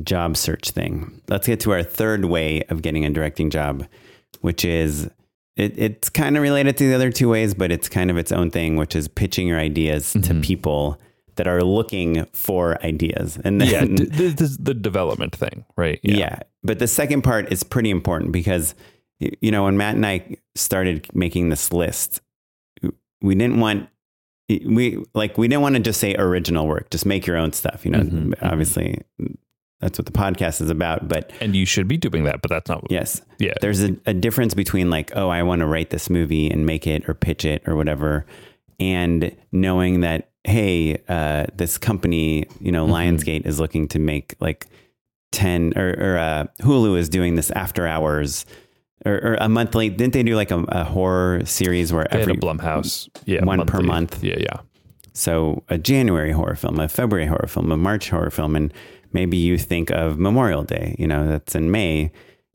job search thing. Let's get to our third way of getting a directing job, which is it, it's kind of related to the other two ways, but it's kind of its own thing, which is pitching your ideas to people that are looking for ideas. And then, Yeah, d- this is the development thing, right? yeah. But the second part is pretty important because, you know, when Matt and I started making this list, we didn't want, we like, we didn't want to just say original work, just make your own stuff. You know, Mhm, obviously that's what the podcast is about. But And you should be doing that, but that's not yes, Yeah. there's a, a difference between like, oh, I want to write this movie and make it or pitch it or whatever, and knowing that, hey, uh, this company, you know, Lionsgate is looking to make like 10 or, or uh, Hulu is doing this after hours or, or a monthly. Didn't they do like a, a horror series where They every Blumhouse. Yeah. one per month. Yeah, yeah. so a January horror film, a February horror film, a March horror film, and maybe you think of Memorial Day, you know, that's in May,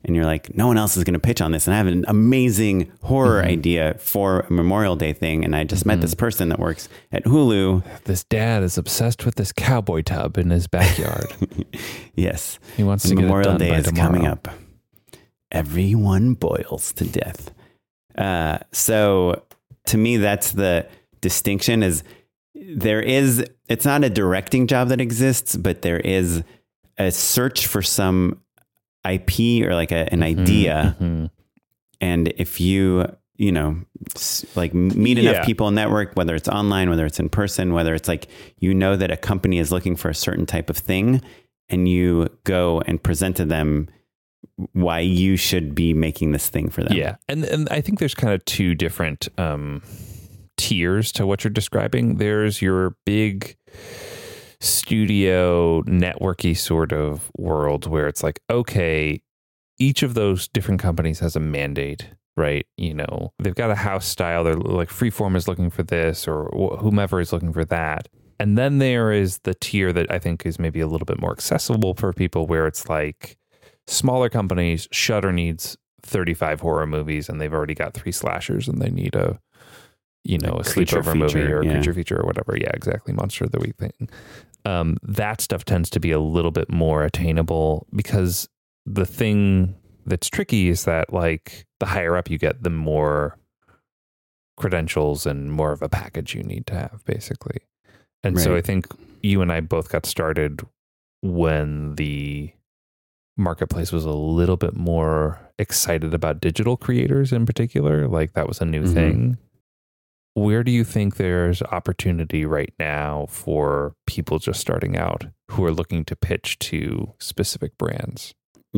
and you're like, no one else is going to pitch on this, and I have an amazing horror idea for a Memorial Day thing, and I just met this person that works at Hulu. This dad is obsessed with this cowboy tub in his backyard. Yes, He wants to And get it Memorial done Day by is coming up. Everyone boils to death. Uh, so to me, that's the distinction is there is, it's not a directing job that exists, but there is a search for some IP or like a, an idea. Mhm. And if you, you know, like meet enough Yeah. people, and network, whether it's online, whether it's in person, whether it's like, you know, that a company is looking for a certain type of thing and you go and present to them why you should be making this thing for them. Yeah, and and I think there's kind of two different um, tiers to what you're describing. There's your big studio networky sort of world where it's like, okay, each of those different companies has a mandate, right? You know, they've got a house style. They're like Freeform is looking for this, or whomever is looking for that. And then there is the tier that I think is maybe a little bit more accessible for people, where it's like smaller companies. Shudder needs 35 horror movies, and they've already got three slashers, and they need a you know, A a sleepover movie feature, or yeah. creature feature or whatever. Yeah, exactly. Monster of the Week thing. Um, that stuff tends to be a little bit more attainable because the thing that's tricky is that like the higher up you get, the more credentials and more of a package you need to have, basically. And so I think you and I both got started when the marketplace was a little bit more excited about digital creators in particular. Like that was a new Mhm. thing. Where do you think there's opportunity right now for people just starting out who are looking to pitch to specific brands?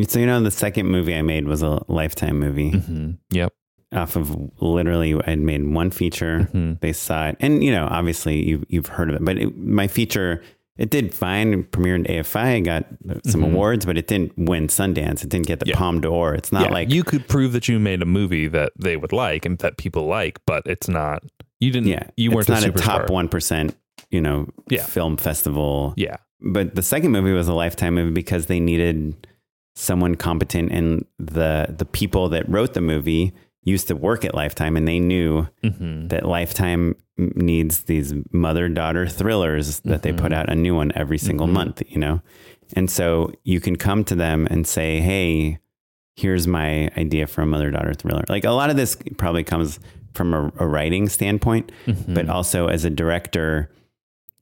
So, you know, the second movie I made was a lifetime movie Mm-hmm. Yep. off of literally, I'd made one feature. Mhm. They saw it. And, you know, obviously you've, you've heard of it, but it, my feature, it did fine. Premiered AFI, got some Mhm. awards, but it didn't win Sundance. It didn't get the Yeah. Palme d'Or. It's not yeah, like, you could prove that you made a movie that they would like and that people like, but it's not. You didn't. yeah, you weren't it's not a, a, top 1%, you know, Yeah. film festival. Yeah. But the second movie was a lifetime movie because they needed someone competent and the the people that wrote the movie used to work at Lifetime and they knew Mm-hmm. that Lifetime needs these mother daughter thrillers that they put out a new one every single Mhm. month, you know? And so you can come to them and say, Hey, here's my idea for a mother daughter thriller. Like a lot of this probably comes from a, a writing standpoint, Mm-hmm. but also as a director,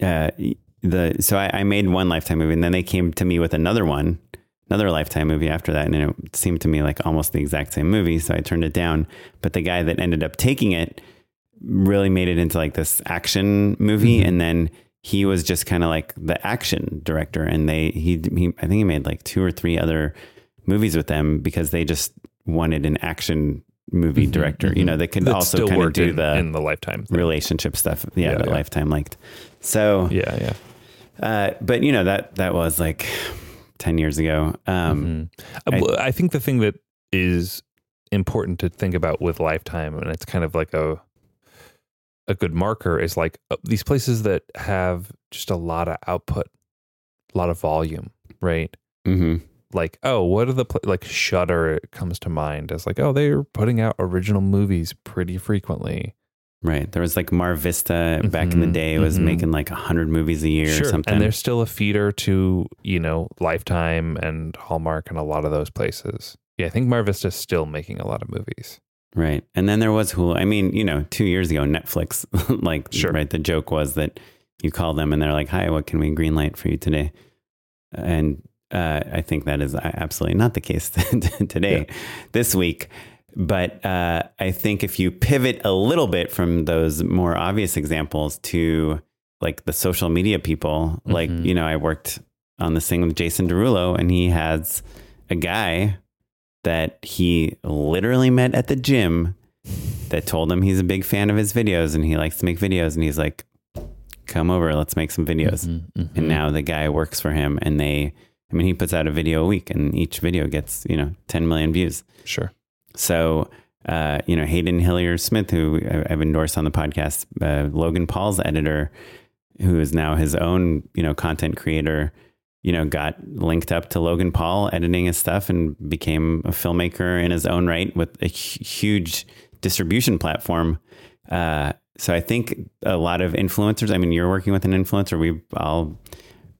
uh, the, so I, I made one lifetime movie and then they came to me with another one, another lifetime movie after that. And it seemed to me like almost the exact same movie. So I turned it down. But the guy that ended up taking it really made it into like this action movie. Mm-hmm. And then he was just kind of like the action director. And they, he, he, I think he made like two or three other movies with them because they just wanted an action movie director. You know, they could Mm-hmm, also kind of do in, the in the lifetime thing. relationship stuff. Yeah, Yeah, that yeah. Lifetime liked. So, Yeah, yeah. uh, but you know that that was like ten years ago. Um, Uh, I- I, think the thing that is important to think about with Lifetime, and it's kind of like a a good marker, is like uh, these places that have just a lot of output, a lot of volume, right? mhm. Like, oh, what are the pla- like Shudder comes to mind as like, oh, they're putting out original movies pretty frequently. Right. There was like Mar Vista back in the Mhm, day was mhm. making like a hundred movies a year or something. and there's still a feeder to you know Lifetime and Hallmark and a lot of those places. Yeah, I think Mar Vista's still making a lot of movies. Right. And then there was Hulu. I mean, you know, two years ago, Netflix, like, Sure. right. The joke was that you call them and they're like, hi, what can we greenlight for you today? And uh, I think that is absolutely not the case today, this week. But uh, I think if you pivot a little bit from those more obvious examples to like the social media people, like, Mhm. you know, I worked on this thing with Jason Derulo and he has a guy that he literally met at the gym that told him he's a big fan of his videos and he likes to make videos and he's like come over let's make some videos Mm-hmm. and now the guy works for him and they i mean he puts out a video a week and each video gets you know 10 million views Sure. so uh, you know hayden hillier smith who i've endorsed on the podcast uh, logan paul's editor who is now his own you know content creator you know got linked up to logan paul editing his stuff and became a filmmaker in his own right with a huge distribution platform uh, so i think a lot of influencers i mean you're working with an influencer we've all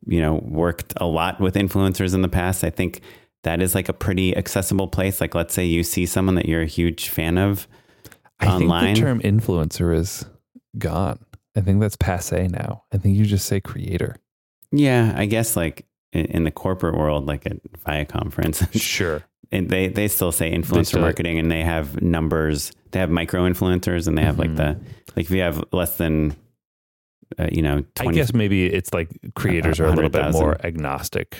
you know worked a lot with influencers in the past i think that is like a pretty accessible place like let's say you see someone that you're a huge fan of I online think the term influencer is gone. I think that's passe now. I think you just say creator. Yeah, I guess like in, in the corporate world, like at Viacom, for instance, Sure. and they they still say influencer still- marketing, and they have numbers. They have micro influencers, and they have like mm-hmm. the like if you have less than uh, you know I guess maybe it's like creators are a little bit 100,000. more agnostic.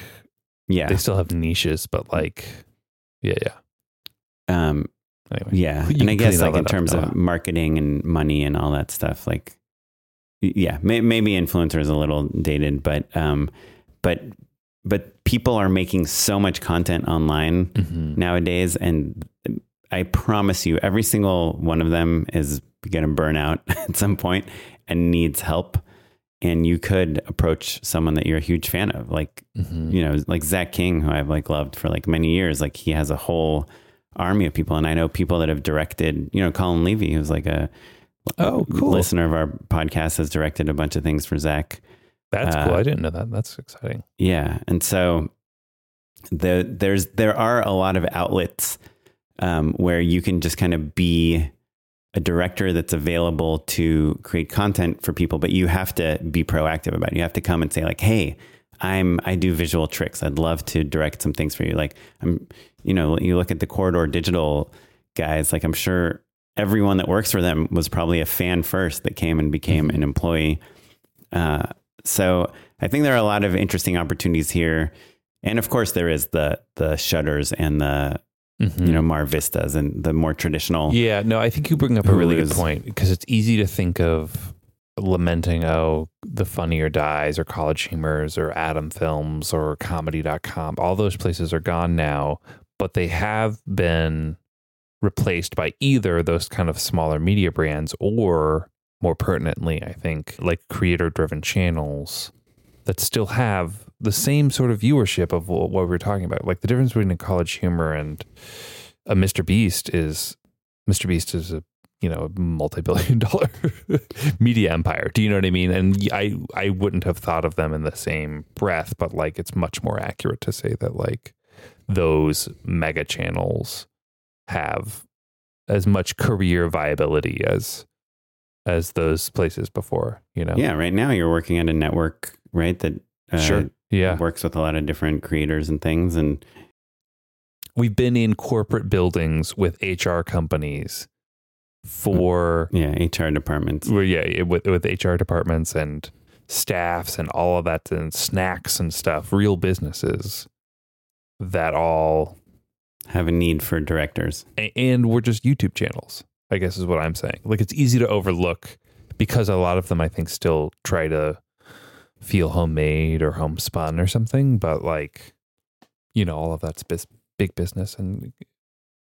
yeah, They still have niches, but like, yeah, yeah. um, Anyway, yeah, and I guess like in up, terms of marketing and money and all that stuff, like yeah, may, maybe influencer is a little dated, but um, but but people are making so much content online Mhm. nowadays and i promise you every single one of them is going to burn out at some point and needs help and you could approach someone that you're a huge fan of like Mhm. you know like zach king who i've like loved for like many years like he has a whole army of people and i know people that have directed you know colin levy who's like a Oh, cool. listener of our podcast has directed a bunch of things for zach That's Uh, cool. I didn't know that. That's exciting. yeah, and so the there's there are a lot of outlets um, where you can just kind of be a director that's available to create content for people, but you have to be proactive about it. You have to come and say like, "Hey, I'm I do visual tricks. I'd love to direct some things for you." Like I'm, you know, you look at the Corridor Digital guys. Like I'm sure everyone that works for them was probably a fan first that came and became an employee. Uh, so I think there are a lot of interesting opportunities here, and of course there is the the Shudders and the you know Mar Vistas and the more traditional. Mm-hmm. Yeah, no, I think you bring up a really good point because it's easy to think of lamenting, oh, the funny or dies or college humors or Atom films or comedy.com. All those places are gone now, but they have been replaced by either those kind of smaller media brands or more pertinently, I think, like creator driven channels that still have the same sort of viewership of what we were talking about. Like the difference between a college humor and a Mr. Beast is Mr. Beast is a you know multi-billion dollar media empire. Do you know what I mean? And I I wouldn't have thought of them in the same breath, but like it's much more accurate to say that like those mega channels have as much career viability as as those places before. You know? Yeah, right now you're working at a network, right? That uh, Sure. Yeah. works with a lot of different creators and things, and we've been in corporate buildings with HR companies for yeah, HR departments. well, yeah with with HR departments and staffs and all of that and snacks and stuff, real businesses that all have a need for directors. And we're just YouTube channels, I guess is what I'm saying. Like it's easy to overlook because a lot of them I think still try to feel homemade or homespun or something, but like you know, all of that's bis- big business and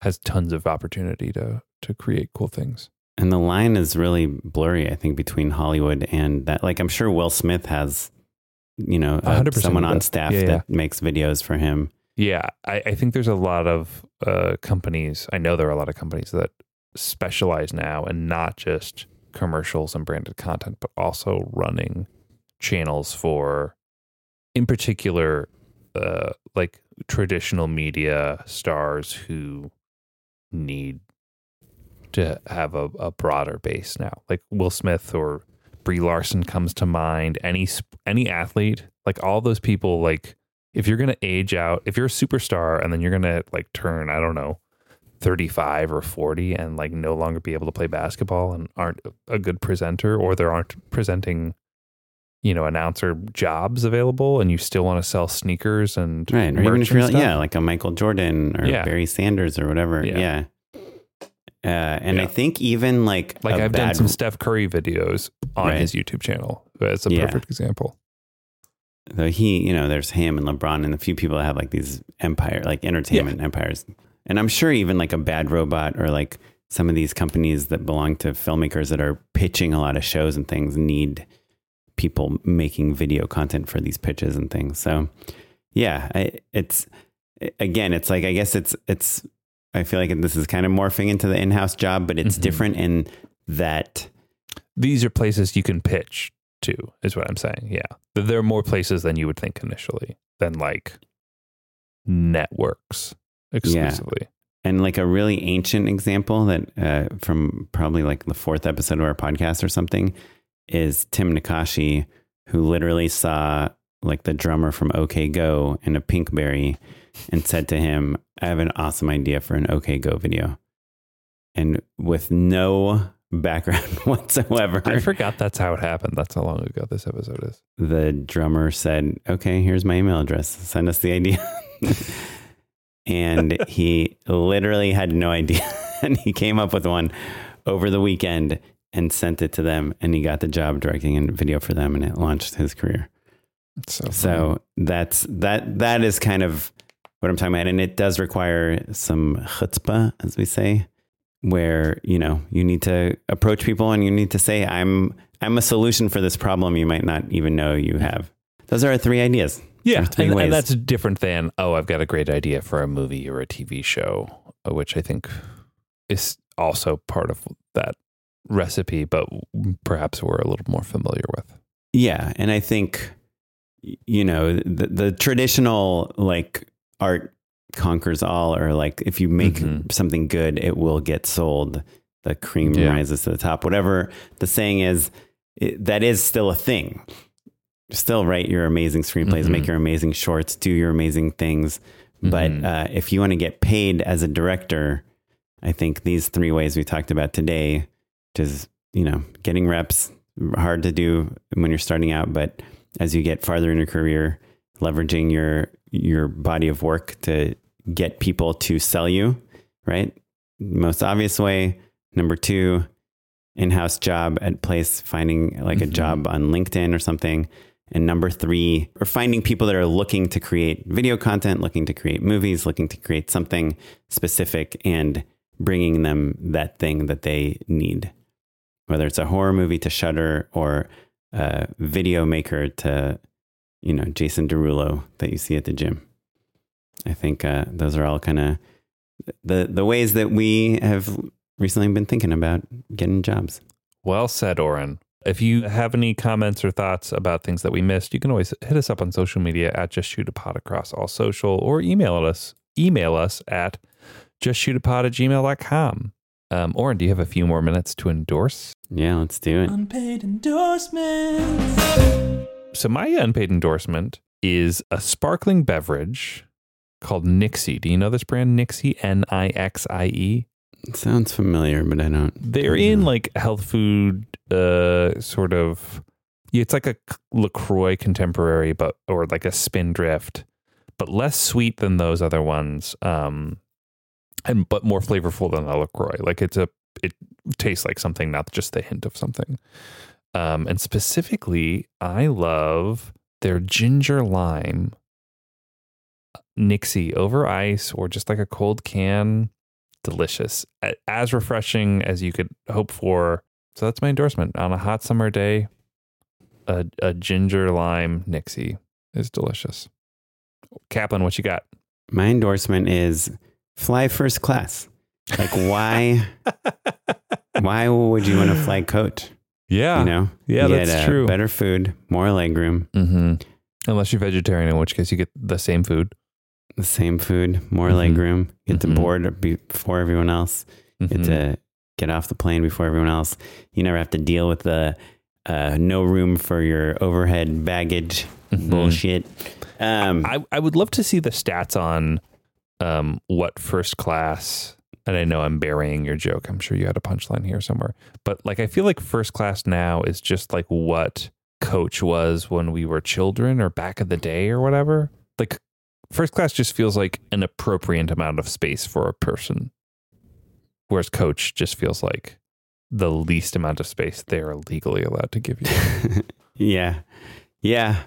has tons of opportunity to to create cool things. And the line is really blurry, I think, between Hollywood and that. Like, I'm sure Will Smith has, you know, uh, someone on staff Yeah, yeah. that makes videos for him. Yeah, I, I think there's a lot of uh, companies. I know there are a lot of companies that specialize now in not just commercials and branded content, but also running channels for, in particular, uh, like traditional media stars who need to have a, a broader base now. Like Will Smith or Brie Larson comes to mind. Any any athlete, like all those people, like if you're gonna age out, if you're a superstar and then you're gonna like turn, I don't know, 35 or 40 and like no longer be able to play basketball and aren't a good presenter or there aren't presenting, you know, announcer jobs available and you still want to sell sneakers and Right. Or even if you're, yeah, like a Michael Jordan or Yeah. Barry Sanders or whatever. Yeah. Yeah. Uh, and I think even like, like I've done some Steph Curry videos on Right. his YouTube channel as a Yeah. perfect example. So he, you know, there's him and LeBron and a few people that have like these empire, like entertainment empires. And I'm sure even like a bad robot or like some of these companies that belong to filmmakers that are pitching a lot of shows and things need people making video content for these pitches and things. So yeah, I, it's again, it's like, I guess it's, it's, I feel like this is kind of morphing into the in-house job, but it's Mhm. different in that These are places you can pitch to, is what I'm saying. Yeah. There are more places than you would think initially than like networks exclusively. And like a really ancient example that uh, from probably like the fourth episode of our podcast or something is Tim Nackashi, who literally saw like the drummer from OK Go in a Pinkberry and said to him, I have an awesome idea for an OK Go video. And with no background whatsoever, I forgot that's how it happened. That's how long ago this episode is. the drummer said, Okay, here's my email address. Send us the idea. and he literally had no idea. and he came up with one over the weekend and sent it to them. And he got the job directing a video for them and it launched his career. It's so, So that's that that is kind of what I'm talking about. And it does require some chutzpah, as we say, where, you know, you need to approach people and you need to say, I'm I'm a solution for this problem you might not even know you have. Those are our three ideas. yeah, three and, and that's different than oh, I've got a great idea for a movie or a TV show, uh, which I think is also part of that recipe, but perhaps we're a little more familiar with. Yeah, and I think you know the, the traditional like art conquers all, or like if you make Mhm. something good, it will get sold. The cream Yeah. rises to the top. Whatever the saying is, it, that is still a thing. Still write your amazing screenplays, Mhm. make your amazing shorts, do your amazing things. But Mhm. uh, if you want to get paid as a director, I think these three ways we talked about today, just you know, getting reps, hard to do when you're starting out, but as you get farther in your career, leveraging your your body of work to get people to sell you, right? Most obvious way. Number two, in-house job at place, finding like a Mhm. job on LinkedIn or something. And number three, or finding people that are looking to create video content, looking to create movies, looking to create something specific and bringing them that thing that they need. Whether it's a horror movie to Shudder or a video maker to, you know, Jason Derulo that you see at the gym. I think uh, those are all kind of the the ways that we have recently been thinking about getting jobs. Well said, Oren. If you have any comments or thoughts about things that we missed, you can always hit us up on social media at just shoot it pod across all social or email us email us at just shoot it pod at gmail.com. Um, Oren, do you have a few more minutes to endorse? Yeah, let's do it. Unpaid endorsements. So my unpaid endorsement is a sparkling beverage called Nixie. Do you know this brand Nixie? N I X I E. It sounds familiar, but I don't. They're in like health food, uh, sort of. yeah, It's like a Lacroix contemporary, but or like a Spindrift, but less sweet than those other ones. Um, and but more flavorful than a LaCroix. Like it's a it tastes like something, not just the hint of something. Um, and specifically, I love their ginger lime Nixie over ice or just like a cold can. Delicious, as refreshing as you could hope for. So that's my endorsement on a hot summer day. A, a ginger lime Nixie is delicious. Kaplan, what you got? My endorsement is fly first class. Like why? why would you want to fly coach? Yeah, You know, yeah, You that's get, uh, true. Better food, more leg room, Mm-hmm. Unless you're vegetarian, in which case you get the same food. the same food, more leg Mhm. room. Get Mhm. to board before everyone else. Get to get off the plane before everyone else. You never have to deal with the uh, no room for your overhead baggage Mhm. bullshit. Um, I, I would love to see the stats on um, what first class. And I know I'm burying your joke. I'm sure you had a punchline here somewhere. But like, I feel like first class now is just like what coach was when we were children or back in the day or whatever. Like, first class just feels like an appropriate amount of space for a person, whereas coach just feels like the least amount of space they're legally allowed to give you. yeah. Yeah.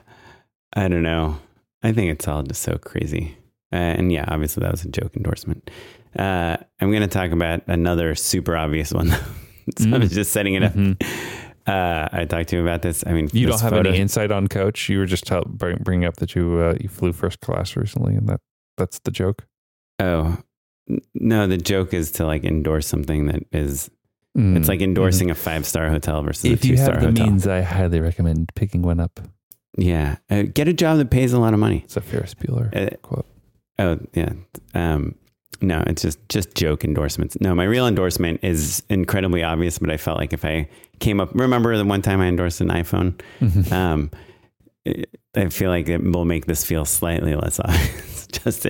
I don't know. I think it's all just so crazy. Uh, and yeah, obviously that was a joke endorsement. Uh, I'm going to talk about another super obvious one. so I was just setting it up. Mhm. Uh, I talked to him about this. I mean, You don't have photo- any insight on coach. You were just tell, bring, bringing up that you uh, you flew first class recently, and that that's the joke. Oh, no. The joke is to like endorse something that is. Mm. It's like endorsing a five star hotel versus If a two you star have the hotel. means, I highly recommend picking one up. yeah, uh, get a job that pays a lot of money. It's a Ferris Bueller Uh, quote. Oh yeah. Um, no, it's just just joke endorsements. No, my real endorsement is incredibly obvious, but I felt like if I came up, remember the one time I endorsed an iPhone. Mm-hmm. Um, it- I feel like it will make this feel slightly less obvious, just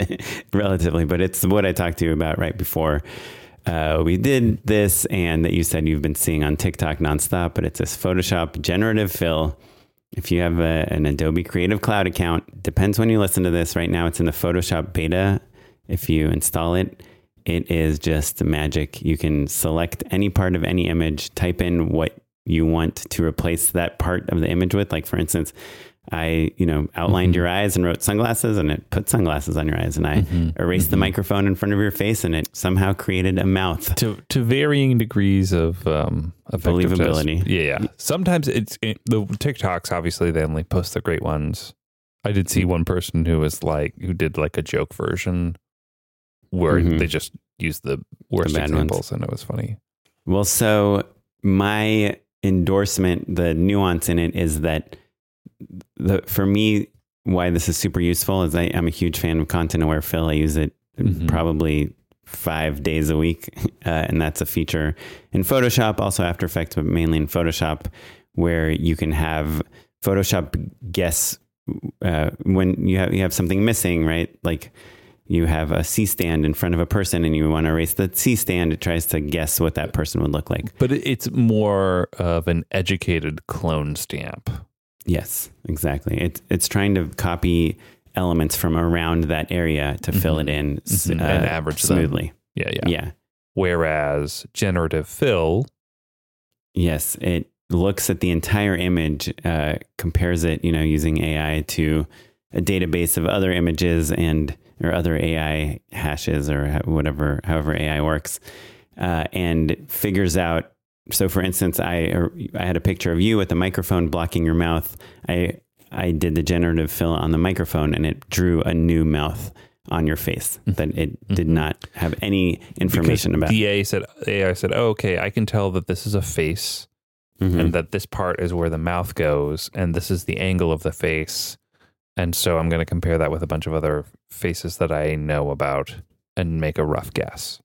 relatively. But it's what I talked to you about right before uh, we did this, and that you said you've been seeing on TikTok nonstop. But it's this Photoshop generative fill. If you have a, an Adobe Creative Cloud account, depends when you listen to this. Right now, it's in the Photoshop beta. If you install it, it is just magic. You can select any part of any image, type in what you want to replace that part of the image with. Like, for instance, I, you know, outlined your eyes and wrote sunglasses and it put sunglasses on your eyes. And I erased the microphone in front of your face and it somehow created a mouth. To to varying degrees of um effectiveness. Believability. Yeah, yeah. Sometimes it's it, the TikToks. Obviously, they only post the great ones. I did see one person who was like who did like a joke version where Mhm. they just used the worst ones. examples, and it was funny. Well, so my endorsement, the nuance in it is that the for me, why this is super useful is I, I'm a huge fan of content aware fill. I use it Mhm. probably five days a week, uh, and that's a feature in Photoshop, also After Effects, but mainly in Photoshop, where you can have Photoshop guess uh, when you have you have something missing, right? Like you have a C stand in front of a person and you want to erase the C stand, it tries to guess what that person would look like. But it's more of an educated clone stamp. Yes, exactly. It's it's trying to copy elements from around that area to fill it in Mhm. uh, And average them. smoothly. Yeah, yeah. Yeah. Whereas generative fill, Yes, it looks at the entire image, uh, compares it, you know, using AI to a database of other images and or other AI hashes or whatever, however AI works, uh, and figures out. So, for instance, I er, I had a picture of you with a microphone blocking your mouth. I I did the generative fill on the microphone, and it drew a new mouth on your face mm-hmm. that it mm-hmm. did not have any information because about. the AI said AI said, oh, "Okay, I can tell that this is a face, Mhm. and that this part is where the mouth goes, and this is the angle of the face, and so I'm going to compare that with a bunch of other faces that I know about and make a rough guess."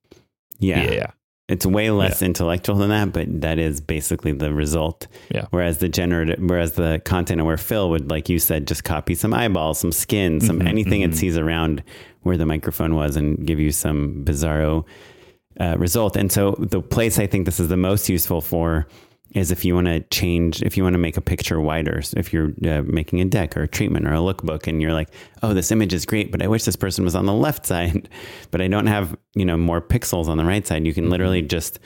yeah. yeah, yeah. It's way less intellectual than that, but that is basically the result. Yeah. Whereas the generative, whereas the content aware fill would, like you said, just copy some eyeballs, some skin, some Mhm, anything mhm. it sees around where the microphone was, and give you some bizarro uh, result. And so the place I think this is the most useful for is if you want to change, if you want to make a picture wider, so if you're uh, making a deck or a treatment or a lookbook and you're like, oh, this image is great, but I wish this person was on the left side, but I don't have, you know, more pixels on the right side. You can literally just,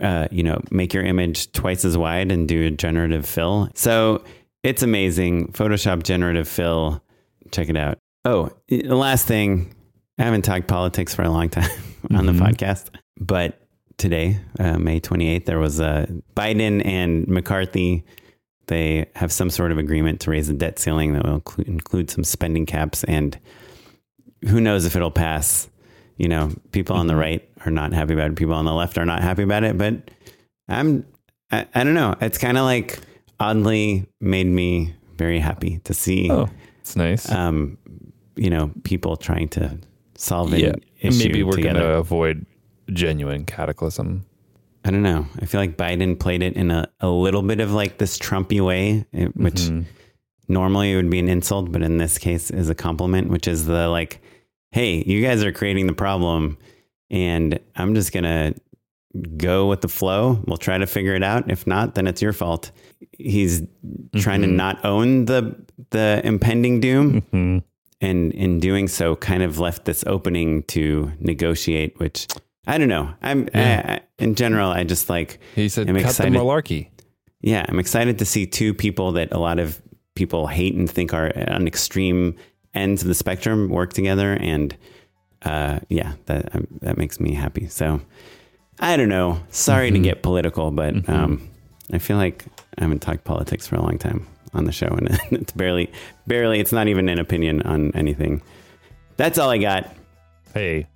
uh, you know, make your image twice as wide and do a generative fill. So it's amazing. Photoshop generative fill. Check it out. Oh, the last thing, I haven't talked politics for a long time on the podcast, but today, uh, May 28th, there was uh, Biden and McCarthy. They have some sort of agreement to raise the debt ceiling that will include, include some spending caps. And who knows if it'll pass? You know, people on the right are not happy about it. People on the left are not happy about it. But I'm, I, I don't know. It's kind of like oddly made me very happy to see. Oh, it's nice. Um, you know, people trying to solve an yeah, issue maybe we're going to avoid genuine cataclysm. I don't know. I feel like Biden played it in a, a little bit of like this Trumpy way, eh, which Mm-hmm. normally it would be an insult, but in this case is a compliment, which is the like, hey, you guys are creating the problem and I'm just going to go with the flow. We'll try to figure it out. If not, then it's your fault. He's trying to mm-hmm. not own the the impending doom. Mm-hmm. And in doing so, kind of left this opening to negotiate, which I don't know. I'm I, in general, I just like He said, I'm cut excited. the malarkey. Yeah, I'm excited to see two people that a lot of people hate and think are on extreme ends of the spectrum work together, and uh, yeah, that um, that makes me happy. So I don't know. Sorry to get political, but um, I feel like I haven't talked politics for a long time on the show, and it's barely, barely. It's not even an opinion on anything. That's all I got. Hey,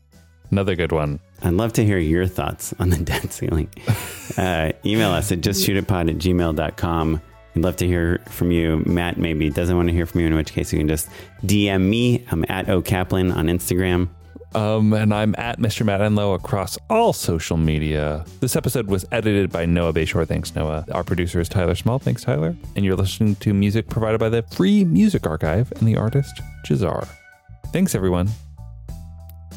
another good one. I'd love to hear your thoughts on the debt ceiling. Uh, email us at justshootitpod at gmail.com. We'd love to hear from you. Matt maybe doesn't want to hear from you, in which case you can just DM me. I'm at O Kaplan on Instagram. Um, and I'm at Mr. Matt Enlow across all social media. This episode was edited by Noah Bayshore. Thanks, Noah. Our producer is Tyler Small. Thanks, Tyler. And you're listening to music provided by the Free Music Archive and the artist Jahzzar. Thanks, everyone.